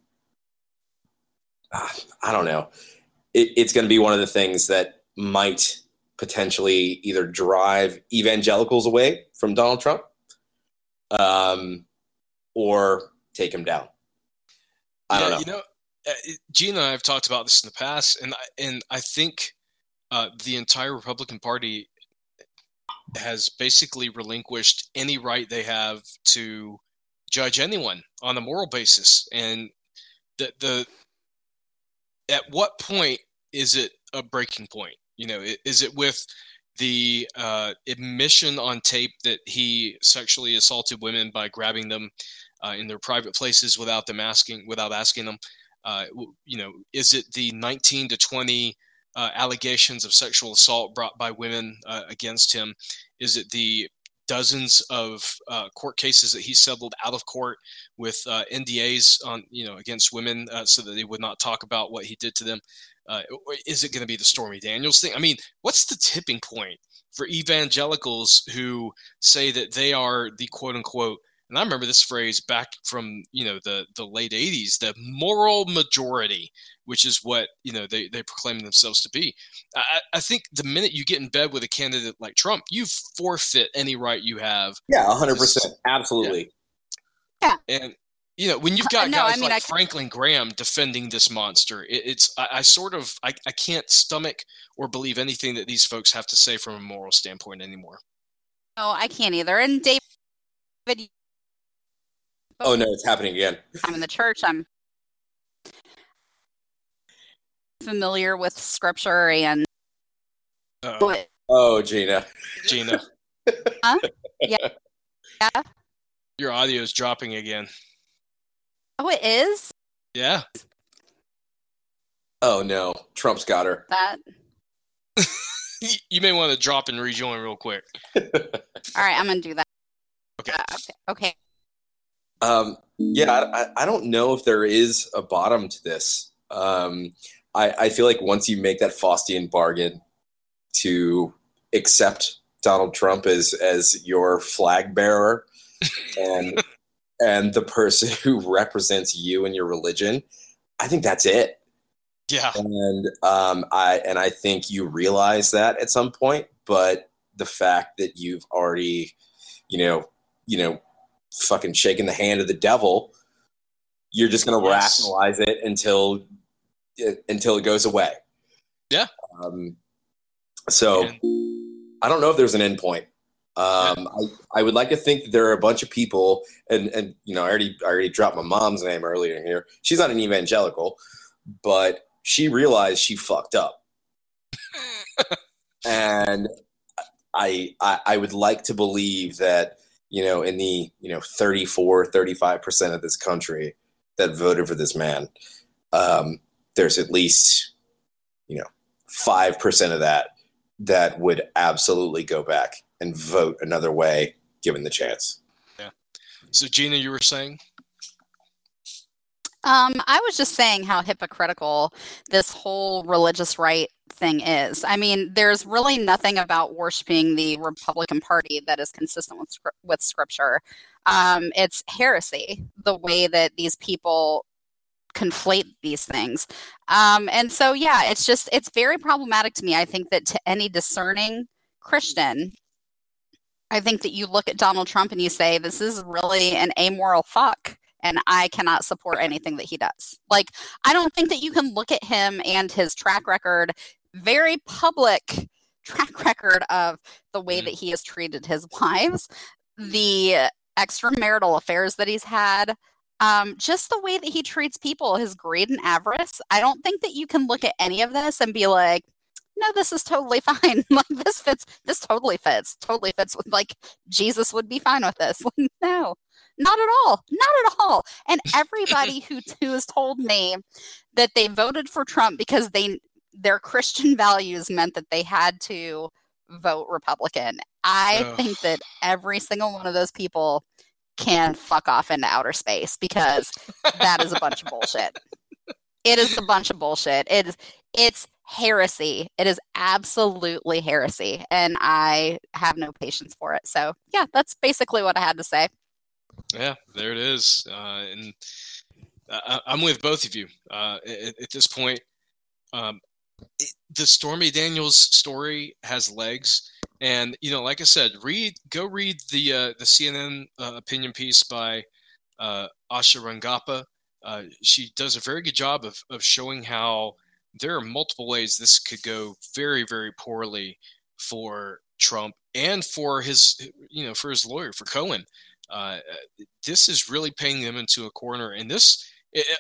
I don't know. It, it's going to be one of the things that might potentially either drive evangelicals away from Donald Trump um, or take him down. I yeah, don't know. You know, Gene and I have talked about this in the past, and I, and I think uh, the entire Republican Party has basically relinquished any right they have to judge anyone on a moral basis, and the the at what point is it a breaking point? You know, is it with the uh, admission on tape that he sexually assaulted women by grabbing them uh, in their private places without them asking, without asking them? Uh, you know, is it the 19 to 20 uh, allegations of sexual assault brought by women uh, against him? Is it the dozens of uh, court cases that he settled out of court with uh, NDAs on you know against women uh, so that they would not talk about what he did to them. Uh, is it going to be the Stormy Daniels thing? I mean, what's the tipping point for evangelicals who say that they are the quote unquote and I remember this phrase back from you know the the late '80s, the moral majority, which is what you know they they proclaim themselves to be. I, I think the minute you get in bed with a candidate like Trump, you forfeit any right you have. Yeah, hundred percent, absolutely. Yeah. And you know when you've got uh, no, guys I mean, like Franklin Graham defending this monster, it, it's I, I, sort of I, I can't stomach or believe anything that these folks have to say from a moral standpoint anymore. No, I can't either. And David, oh no, it's happening again. I'm in the church. I'm familiar with scripture and. Uh-oh. Oh, Gina. Gina. huh? Yeah. Yeah. Your audio is dropping again. Oh, it is? Yeah. Oh no, Trump's got her. That. you may want to drop and rejoin real quick. All right, I'm gonna do that. Okay. Uh, okay. Okay. Um. Yeah, I, I don't know if there is a bottom to this. Um. I I feel like once you make that Faustian bargain to accept Donald Trump as as your flag bearer and and the person who represents you and your religion, I think that's it. Yeah. And um, I and I think you realize that at some point, but the fact that you've already, you know, you know, fucking shaking the hand of the devil, you're just going to yes. rationalize it until until it goes away. Yeah. Um, so I don't know if there's an end point. Um, I, I would like to think that there are a bunch of people, and, and you know, I already I already dropped my mom's name earlier here. She's not an evangelical, but she realized she fucked up, and I, I I would like to believe that you know in the you know 34 35 percent of this country that voted for this man, um, there's at least you know five percent of that that would absolutely go back and vote another way given the chance. Yeah. So Gina, you were saying? Um, I was just saying how hypocritical this whole religious right thing is. I mean, there's really nothing about worshiping the Republican Party that is consistent with with Scripture. Um, it's heresy the way that these people conflate these things. Um, and so, yeah, it's just it's very problematic to me. I think that to any discerning Christian, I think that you look at Donald Trump and you say, this is really an amoral fuck. And I cannot support anything that he does. Like, I don't think that you can look at him and his track record, very public track record of the way that he has treated his wives, the extramarital affairs that he's had, um, just the way that he treats people, his greed and avarice. I don't think that you can look at any of this and be like, no, this is totally fine. like this fits. This totally fits. Totally fits with like Jesus would be fine with this. no, not at all. Not at all. And everybody who who has told me that they voted for Trump because they their Christian values meant that they had to vote Republican. I Ugh. think that every single one of those people can fuck off into outer space because that is a bunch of bullshit. It is a bunch of bullshit. It is it's heresy. It is absolutely heresy. And I have no patience for it. So, yeah, that's basically what I had to say. Yeah, there it is. Uh, and I, am with both of you uh, at, at, this point. Um, it, the Stormy Daniels story has legs. And you know, like I said, read go read the uh, the CNN uh, opinion piece by uh, Asha Rangappa. Uh, she does a very good job of, of showing how there are multiple ways this could go very, very poorly for Trump and for his, you know, for his lawyer, for Cohen. Uh, this is really painting them into a corner. And this,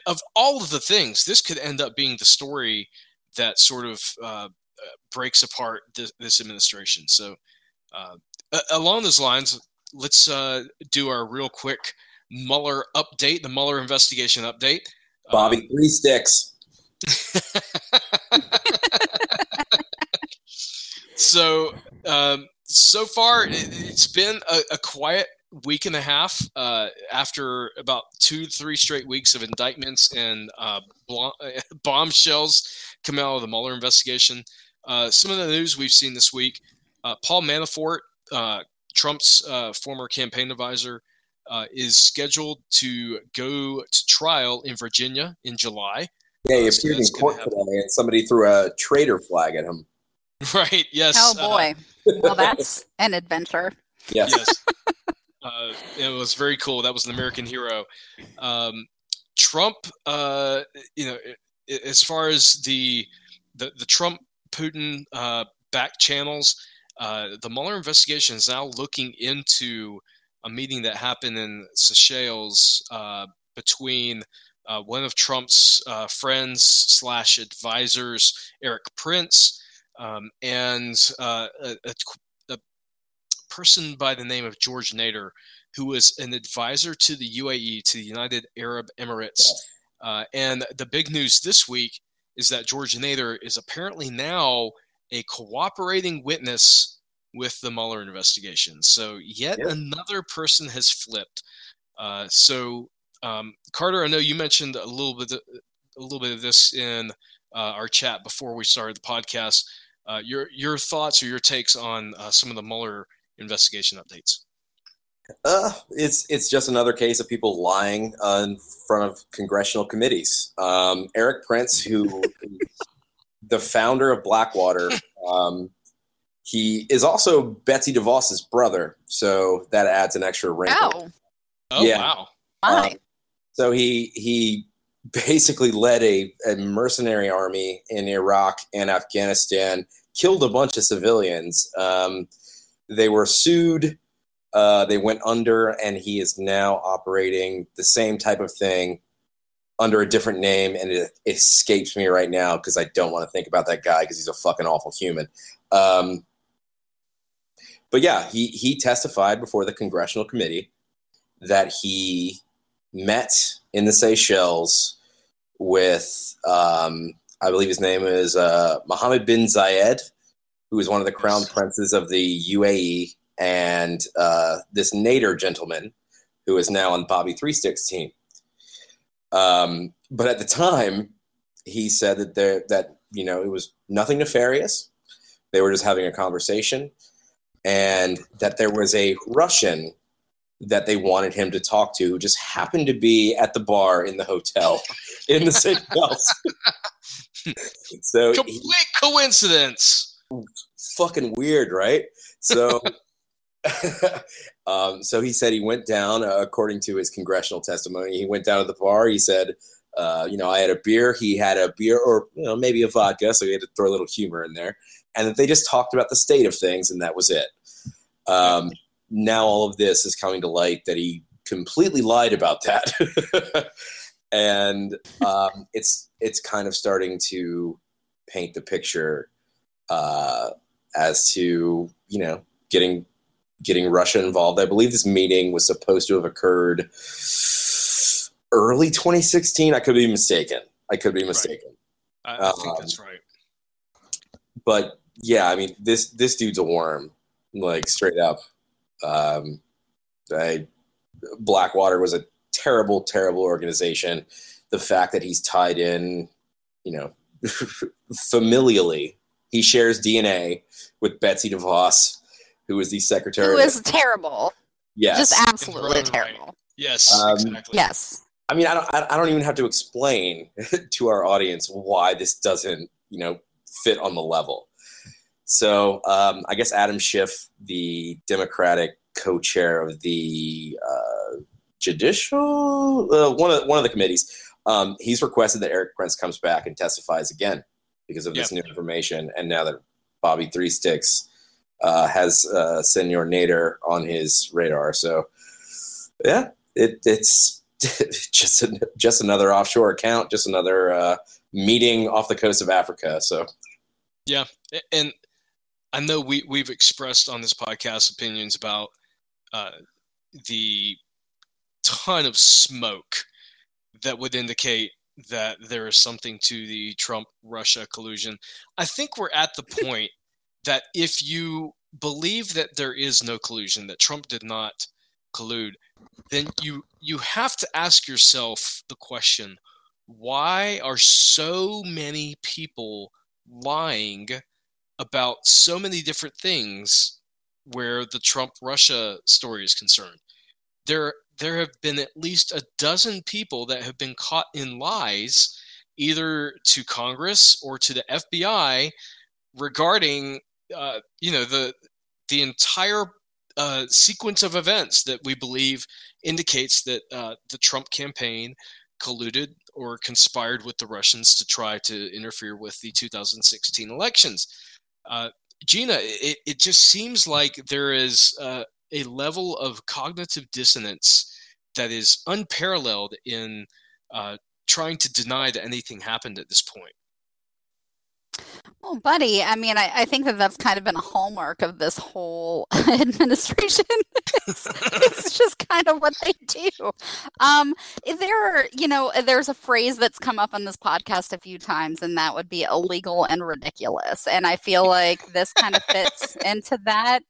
of all of the things, this could end up being the story that sort of uh, uh breaks apart this, this administration. So, uh, along those lines, let's uh, do our real quick Mueller update, the Mueller investigation update. Bobby, um, three sticks. so um, so far it, has been a, a, quiet week and a half uh, after about two three straight weeks of indictments and uh, bombshells come out of the Mueller investigation. Uh, some of the news we've seen this week: uh, Paul Manafort, uh, Trump's uh, former campaign advisor, uh, is scheduled to go to trial in Virginia in July. Yeah, he uh, appeared so in court today, and somebody threw a traitor flag at him. Right. Yes. Oh uh, boy. well, that's an adventure. Yes. yes. Uh, it was very cool. That was an American hero. Um, Trump, uh, you know, as far as the the, the Trump Putin uh, back channels, uh, the Mueller investigation is now looking into a meeting that happened in Seychelles uh, between uh, one of Trump's friends slash advisors, Erik Prince, um, and uh, a, a, person by the name of George Nader, who was an advisor to the UAE, to the United Arab Emirates. Uh, and the big news this week is that George Nader is apparently now a cooperating witness with the Mueller investigation. So yet yep. another person has flipped. Uh, so um, Carter, I know you mentioned a little bit of, a little bit of this in uh, our chat before we started the podcast. Uh, your your thoughts or your takes on uh, some of the Mueller investigation updates? Uh, it's it's just another case of people lying uh, in front of congressional committees. Um, Erik Prince, who the founder of Blackwater, um, he is also Betsy DeVos's brother, so that adds an extra wrinkle. Oh, oh yeah. wow! Um, so he he basically led a, a mercenary army in Iraq and Afghanistan, killed a bunch of civilians. Um, they were sued uh, they went under, and he is now operating the same type of thing under a different name, and it escapes me right now because I don't want to think about that guy because he's a fucking awful human. Um, but yeah, he he testified before the congressional committee that he met in the Seychelles with, um, I believe his name is uh, Mohammed bin Zayed, who is one of the crown princes of the UAE, and uh, this Nader gentleman who is now on Bobby Three Sticks team. Um, but at the time, he said that there that you know it was nothing nefarious. They were just having a conversation, and that there was a Russian that they wanted him to talk to who just happened to be at the bar in the hotel in the same house. so complete he, coincidence. Fucking weird, right? So um, so he said he went down, uh, according to his congressional testimony, he went down to the bar. He said, uh, you know, I had a beer, he had a beer, or you know, maybe a vodka, so he had to throw a little humor in there, and that they just talked about the state of things, and that was it. Um, now all of this is coming to light that he completely lied about that, and um, it's it's kind of starting to paint the picture uh, as to you know getting getting Russia involved. I believe this meeting was supposed to have occurred early 2016. I could be mistaken. I could be mistaken. Right. I, I think um, that's right. But yeah, I mean this this dude's a worm, like straight up. Um, I, Blackwater was a terrible, terrible organization. The fact that he's tied in, you know, familially, he shares DNA with Betsy DeVos who is the secretary. Who is terrible. Yes. Just absolutely terrible. Right. Yes. Um, exactly. Yes. I mean, I don't. I don't even have to explain to our audience why this doesn't, you know, fit on the level. So um, I guess Adam Schiff, the Democratic co-chair of the uh, judicial uh, one of one of the committees, um, he's requested that Erik Prince comes back and testifies again because of this yep. new information. And now that Bobby Three Sticks uh, has uh, Senor Nader on his radar. So, yeah, it, it's just a, just another offshore account, just another uh, meeting off the coast of Africa. So, yeah, and I know we we've expressed on this podcast opinions about uh, the ton of smoke that would indicate that there is something to the Trump Russia collusion. I think we're at the point that if you believe that there is no collusion, that Trump did not collude, then you you have to ask yourself the question: Why are so many people lying about so many different things where the Trump Russia story is concerned? There there have been at least a dozen people that have been caught in lies, either to Congress or to the FBI, regarding uh, you know the the entire uh, sequence of events that we believe indicates that uh, the Trump campaign colluded or conspired with the Russians to try to interfere with the 2016 elections. Uh, Gina, it, it just seems like there is uh, a level of cognitive dissonance that is unparalleled in uh, trying to deny that anything happened at this point. Well, buddy, I mean, I, I, think that that's kind of been a hallmark of this whole administration. it's, it's, just kind of what they do. Um, there, are, you know, there's a phrase that's come up on this podcast a few times, and that would be illegal and ridiculous. And I feel like this kind of fits into that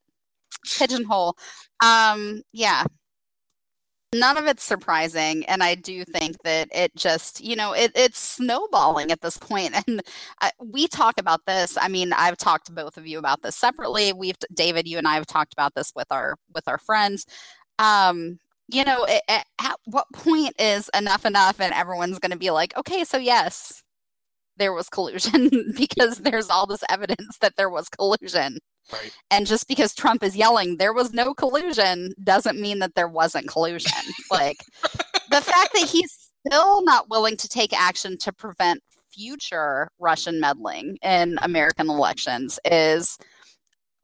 pigeonhole. Um, yeah, none of it's surprising and i do think that it just you know it, it's snowballing at this point and I, we talk about this i mean i've talked to both of you about this separately we've david you and i have talked about this with our with our friends. Um you know it, it, at what point is enough enough and everyone's going to be like okay so yes there was collusion because there's all this evidence that there was collusion Right. And just because Trump is yelling, there was no collusion, doesn't mean that there wasn't collusion. like the fact that he's still not willing to take action to prevent future Russian meddling in American elections is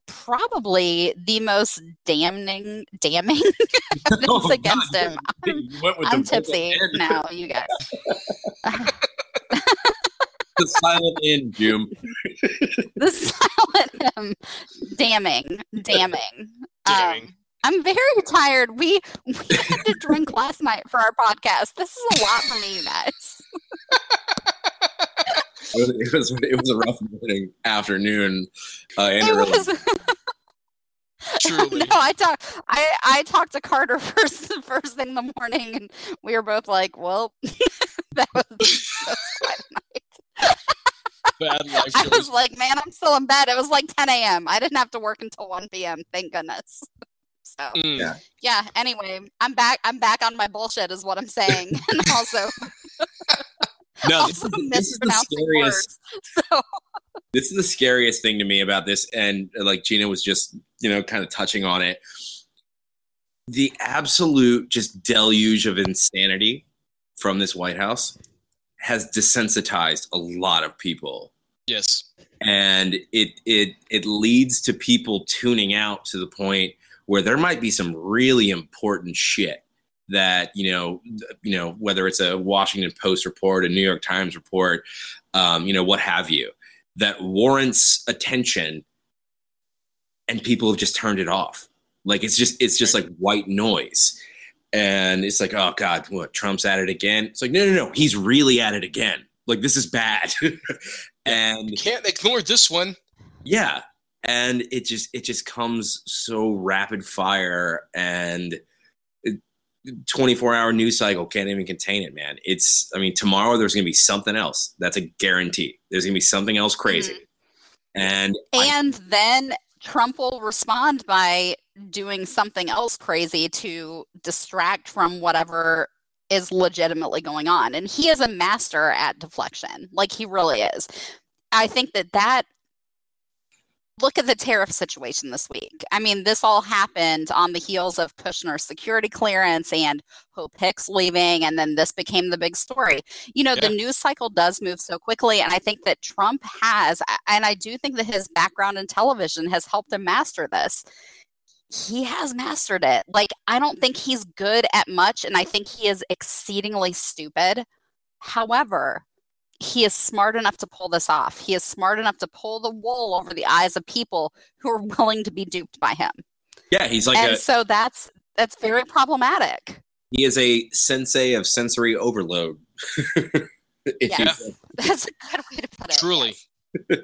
probably the most damning damning evidence oh, against God. him. I'm, I'm tipsy now, you guys. the silent N, Jim. the silent M. Damning. Damning. Damning. Um, I'm very tired. We we had to drink last night for our podcast. This is a lot for me, you guys. it was it was a rough morning, afternoon, uh, it was. Truly. no, I talked. I I talked to Carter first first thing in the morning, and we were both like, "Well, that was, that was quite a night." Bad life I was like, man, I'm still in bed. It was like 10 a.m. I didn't have to work until 1 p.m. Thank goodness. So mm. yeah. yeah. Anyway, I'm back. I'm back on my bullshit, is what I'm saying, and also. no, this, this is the scariest. Words, so. This is the scariest thing to me about this, and like Gina was just, you know, kind of touching on it. The absolute just deluge of insanity from this White House has desensitized a lot of people. Yes. And it it it leads to people tuning out to the point where there might be some really important shit that you know you know whether it's a Washington Post report, a New York Times report, um, you know what have you, that warrants attention, and people have just turned it off. Like it's just it's just like white noise and it's like, oh God, what Trump's at it again? It's like, no, no, no, he's really at it again. Like this is bad, and you can't ignore this one. Yeah, and it just it just comes so rapid fire and. 24 hour news cycle can't even contain it, man. It's, I mean, tomorrow there's going to be something else. That's a guarantee. There's going to be something else crazy. Mm-hmm. And, and I, then Trump will respond by doing something else crazy to distract from whatever is legitimately going on. And he is a master at deflection. Like he really is. I think that that look at the tariff situation this week. I mean, this all happened on the heels of Kushner's security clearance and Hope Hicks leaving, and then this became the big story. You know, yeah. the news cycle does move so quickly, and I think that Trump has, and I do think that his background in television has helped him master this. He has mastered it. Like, I don't think he's good at much, and I think he is exceedingly stupid. However, he is smart enough to pull this off. He is smart enough to pull the wool over the eyes of people who are willing to be duped by him. Yeah, he's like, and a, so that's that's very problematic. He is a sensei of sensory overload. yes, that's a good way to put it. Truly,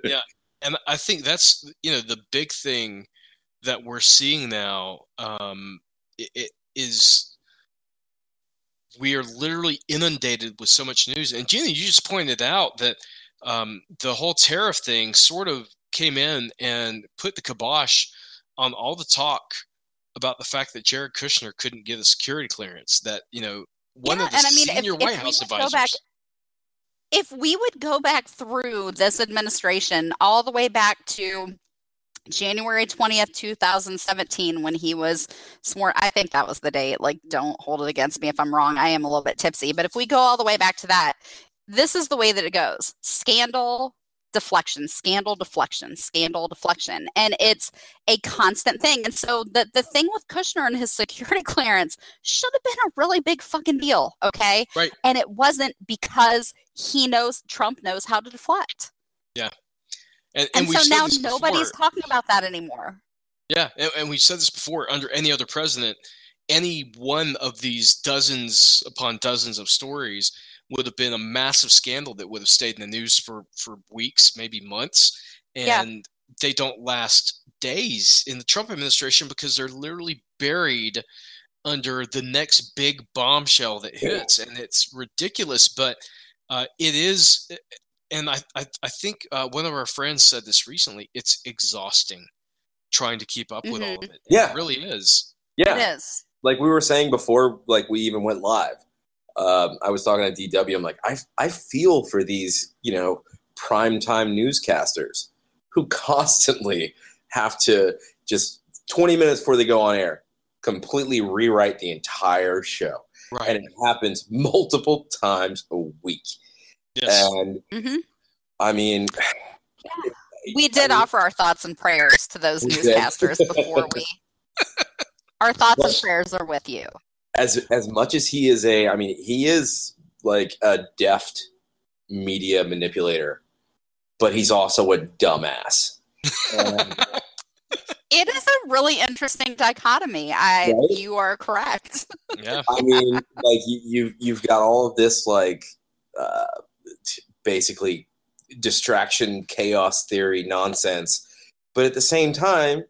yeah, and I think that's you know the big thing that we're seeing now um, it, it is we are literally inundated with so much news. And Gina, you just pointed out that um, the whole tariff thing sort of came in and put the kibosh on all the talk about the fact that Jared Kushner couldn't get a security clearance. That you know one yeah, of the and I mean, senior if, White if House advisors. Back, if we would go back through this administration all the way back to January 20th, 2017, when he was sworn, I think that was the date. Like, don't hold it against me if I'm wrong. I am a little bit tipsy. But if we go all the way back to that, this is the way that it goes scandal, deflection, scandal, deflection, scandal, deflection. And it's a constant thing. And so the, the thing with Kushner and his security clearance should have been a really big fucking deal. Okay. Right. And it wasn't because he knows Trump knows how to deflect. Yeah. And, and, and so now nobody's talking about that anymore. Yeah. And, and we've said this before under any other president, any one of these dozens upon dozens of stories would have been a massive scandal that would have stayed in the news for for weeks, maybe months, and yeah. they don't last days in the Trump administration because they're literally buried under the next big bombshell that hits, and it's ridiculous. But uh, it is, and I I, I think uh, one of our friends said this recently. It's exhausting trying to keep up mm-hmm. with all of mm-hmm. it. Yeah, it really is. Yeah, it is. Like we were saying before, like we even went live um, I was talking to DW. I'm like, I, I feel for these, you know, primetime newscasters who constantly have to just 20 minutes before they go on air completely rewrite the entire show. Right. And it happens multiple times a week. Yes. And mm-hmm. I mean, yeah. we did I mean, offer our thoughts and prayers to those newscasters before we. Our thoughts and prayers are with you as as much as he is a, I mean, he is like a deft media manipulator, but he's also a dumbass. it is a really interesting dichotomy. I right? you are correct. yeah. I mean, like you, you you've got all of this like uh, basically distraction chaos theory nonsense, but at the same time,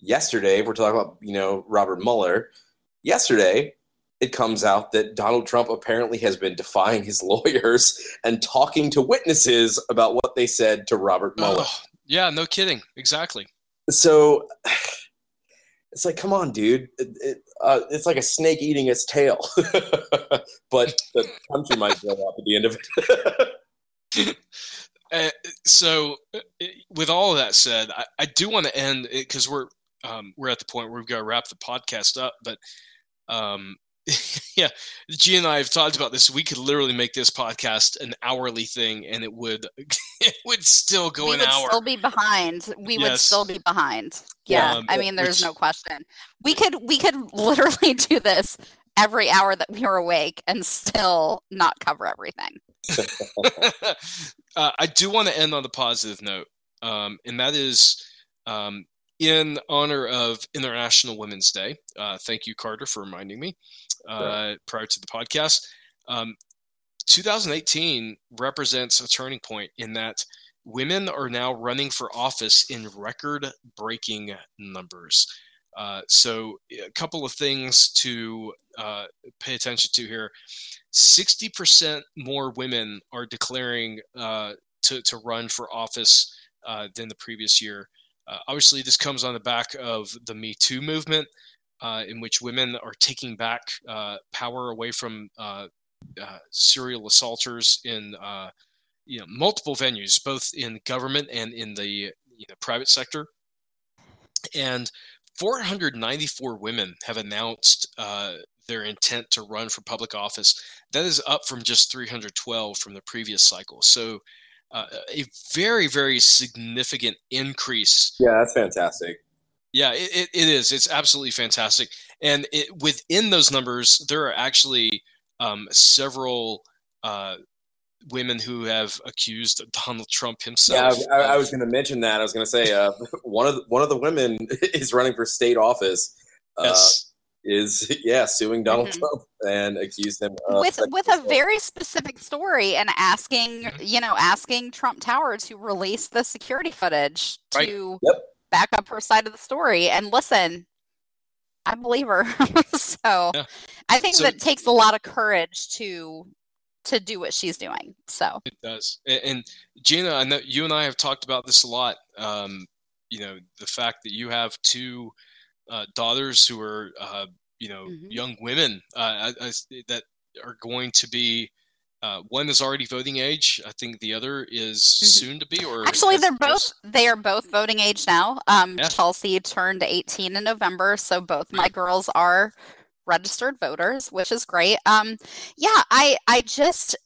yesterday we're talking about you know Robert Mueller yesterday it comes out that Donald Trump apparently has been defying his lawyers and talking to witnesses about what they said to Robert Mueller. Oh, yeah, no kidding. Exactly. So it's like, come on, dude. It, it, uh, it's like a snake eating its tail, but the country might blow up at the end of it. uh, so, uh, with all of that said, I, I do want to end because we're um, we're at the point where we've got to wrap the podcast up. But um, yeah, G and I have talked about this. We could literally make this podcast an hourly thing, and it would it would still go an hour. we an would hour. Still be behind. We yes. would still be behind. Yeah, um, I mean, there's which, no question. We could we could literally do this every hour that we were awake and still not cover everything. uh, I do want to end on a positive note, um, and that is um, in honor of International Women's Day. Uh, thank you, Carter, for reminding me uh, prior to the podcast. Um, 2018 represents a turning point in that women are now running for office in record breaking numbers. Uh, so, a couple of things to uh, pay attention to here 60% more women are declaring uh, to, to run for office uh, than the previous year. Uh, obviously, this comes on the back of the Me Too movement, uh, in which women are taking back uh, power away from uh, uh, serial assaulters in uh, you know multiple venues, both in government and in the you know, private sector. And 494 women have announced their intent to run for public office. That is up from just 312 from the previous cycle. So uh, a very very significant increase. Yeah, that's fantastic. Yeah, it, it, it is. It's absolutely fantastic. And it, within those numbers, there are actually um, several uh, women who have accused Donald Trump himself. Yeah, I, I was going to mention that. I was going to say uh, one of the, one of the women is running for state office. Uh, yes is yeah suing Donald mm-hmm. Trump and accused him with with a very specific story and asking you know asking Trump Tower to release the security footage right. to yep. back up her side of the story. And listen, I believe her. so yeah. I think so, that takes a lot of courage to to do what she's doing. So it does. And, and Gina, I know you and I have talked about this a lot. Um, you know, the fact that you have two uh, daughters who are uh, you know mm-hmm. young women uh, I, I, that are going to be uh, one is already voting age. I think the other is mm-hmm. soon to be. Or actually, they're both they are both voting age now. Um, yeah. Chelsea turned 18 in November, so both my girls are registered voters, which is great. Um, yeah, I I just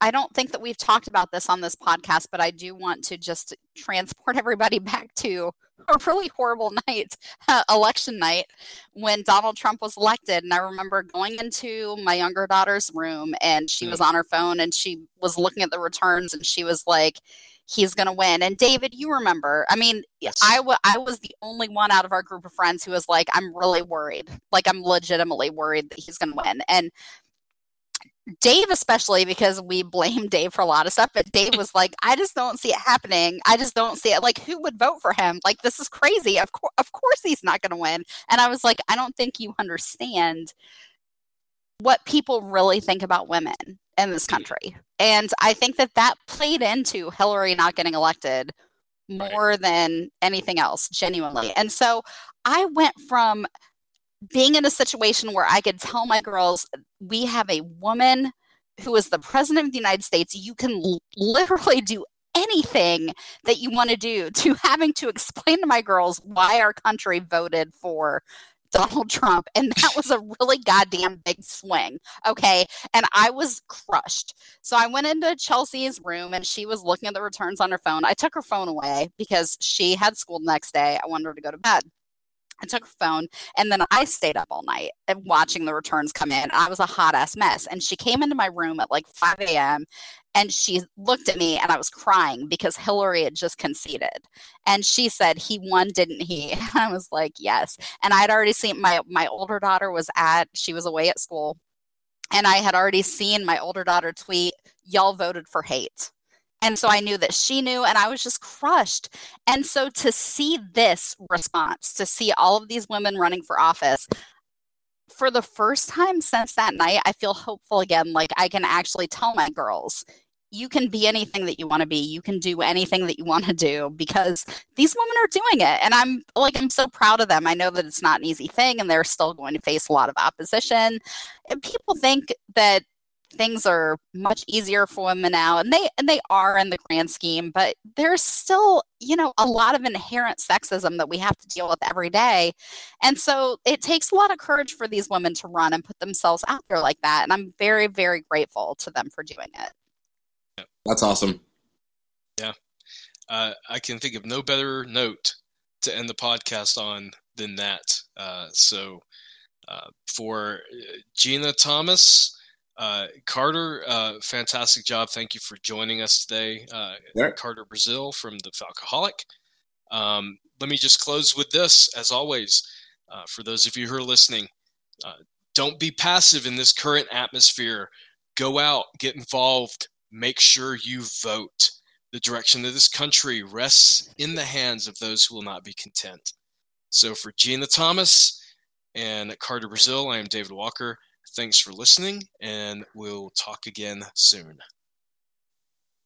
I don't think that we've talked about this on this podcast, but I do want to just transport everybody back to a really horrible night, uh, election night, when Donald Trump was elected. And I remember going into my younger daughter's room and she was mm. on her phone and she was looking at the returns and she was like, he's going to win. And David, you remember, I mean, yes. I, w- I was the only one out of our group of friends who was like, I'm really worried. Like, I'm legitimately worried that he's going to win. And Dave, especially because we blame Dave for a lot of stuff, but Dave was like, I just don't see it happening. I just don't see it. Like, who would vote for him? Like, this is crazy. Of course, of course, he's not going to win. And I was like, I don't think you understand what people really think about women in this country. And I think that that played into Hillary not getting elected more right. than anything else, genuinely. And so I went from being in a situation where I could tell my girls, we have a woman who is the president of the United States. You can l- literally do anything that you want to do to having to explain to my girls why our country voted for Donald Trump. And that was a really goddamn big swing. Okay. And I was crushed. So I went into Chelsea's room and she was looking at the returns on her phone. I took her phone away because she had school the next day. I wanted her to go to bed. I took her phone and then I stayed up all night eh, watching the returns come in. I was a hot ass mess. And she came into my room at like 5 a.m. and she looked at me and I was crying because Hillary had just conceded. And she said, He won, didn't he? And I was like, Yes. And I had already seen my my older daughter was at, she was away at school. And I had already seen my older daughter tweet, Y'all voted for hate. And so I knew that she knew, and I was just crushed. And so to see this response, to see all of these women running for office, for the first time since that night, I feel hopeful again. Like I can actually tell my girls, you can be anything that you want to be. You can do anything that you want to do because these women are doing it. And I'm like, I'm so proud of them. I know that it's not an easy thing and they're still going to face a lot of opposition. And people think that things are much easier for women now and they and they are in the grand scheme but there's still you know a lot of inherent sexism that we have to deal with every day. And so it takes a lot of courage for these women to run and put themselves out there like that and i'm very very grateful to them for doing it. That's awesome. Yeah. Uh, i can think of no better note to end the podcast on than that. Uh, so uh, for uh, gina thomas uh, Carter, uh, fantastic job. Thank you for joining us today. Uh, Carter Brazil from the Falcoholic. Um, let me just close with this, as always, uh, for those of you who are listening. Uh, don't be passive in this current atmosphere. Go out, get involved, make sure you vote. The direction of this country rests in the hands of those who will not be content. So, for Gina Thomas and Carter Brazil, I am David Walker. Thanks for listening, and we'll talk again soon.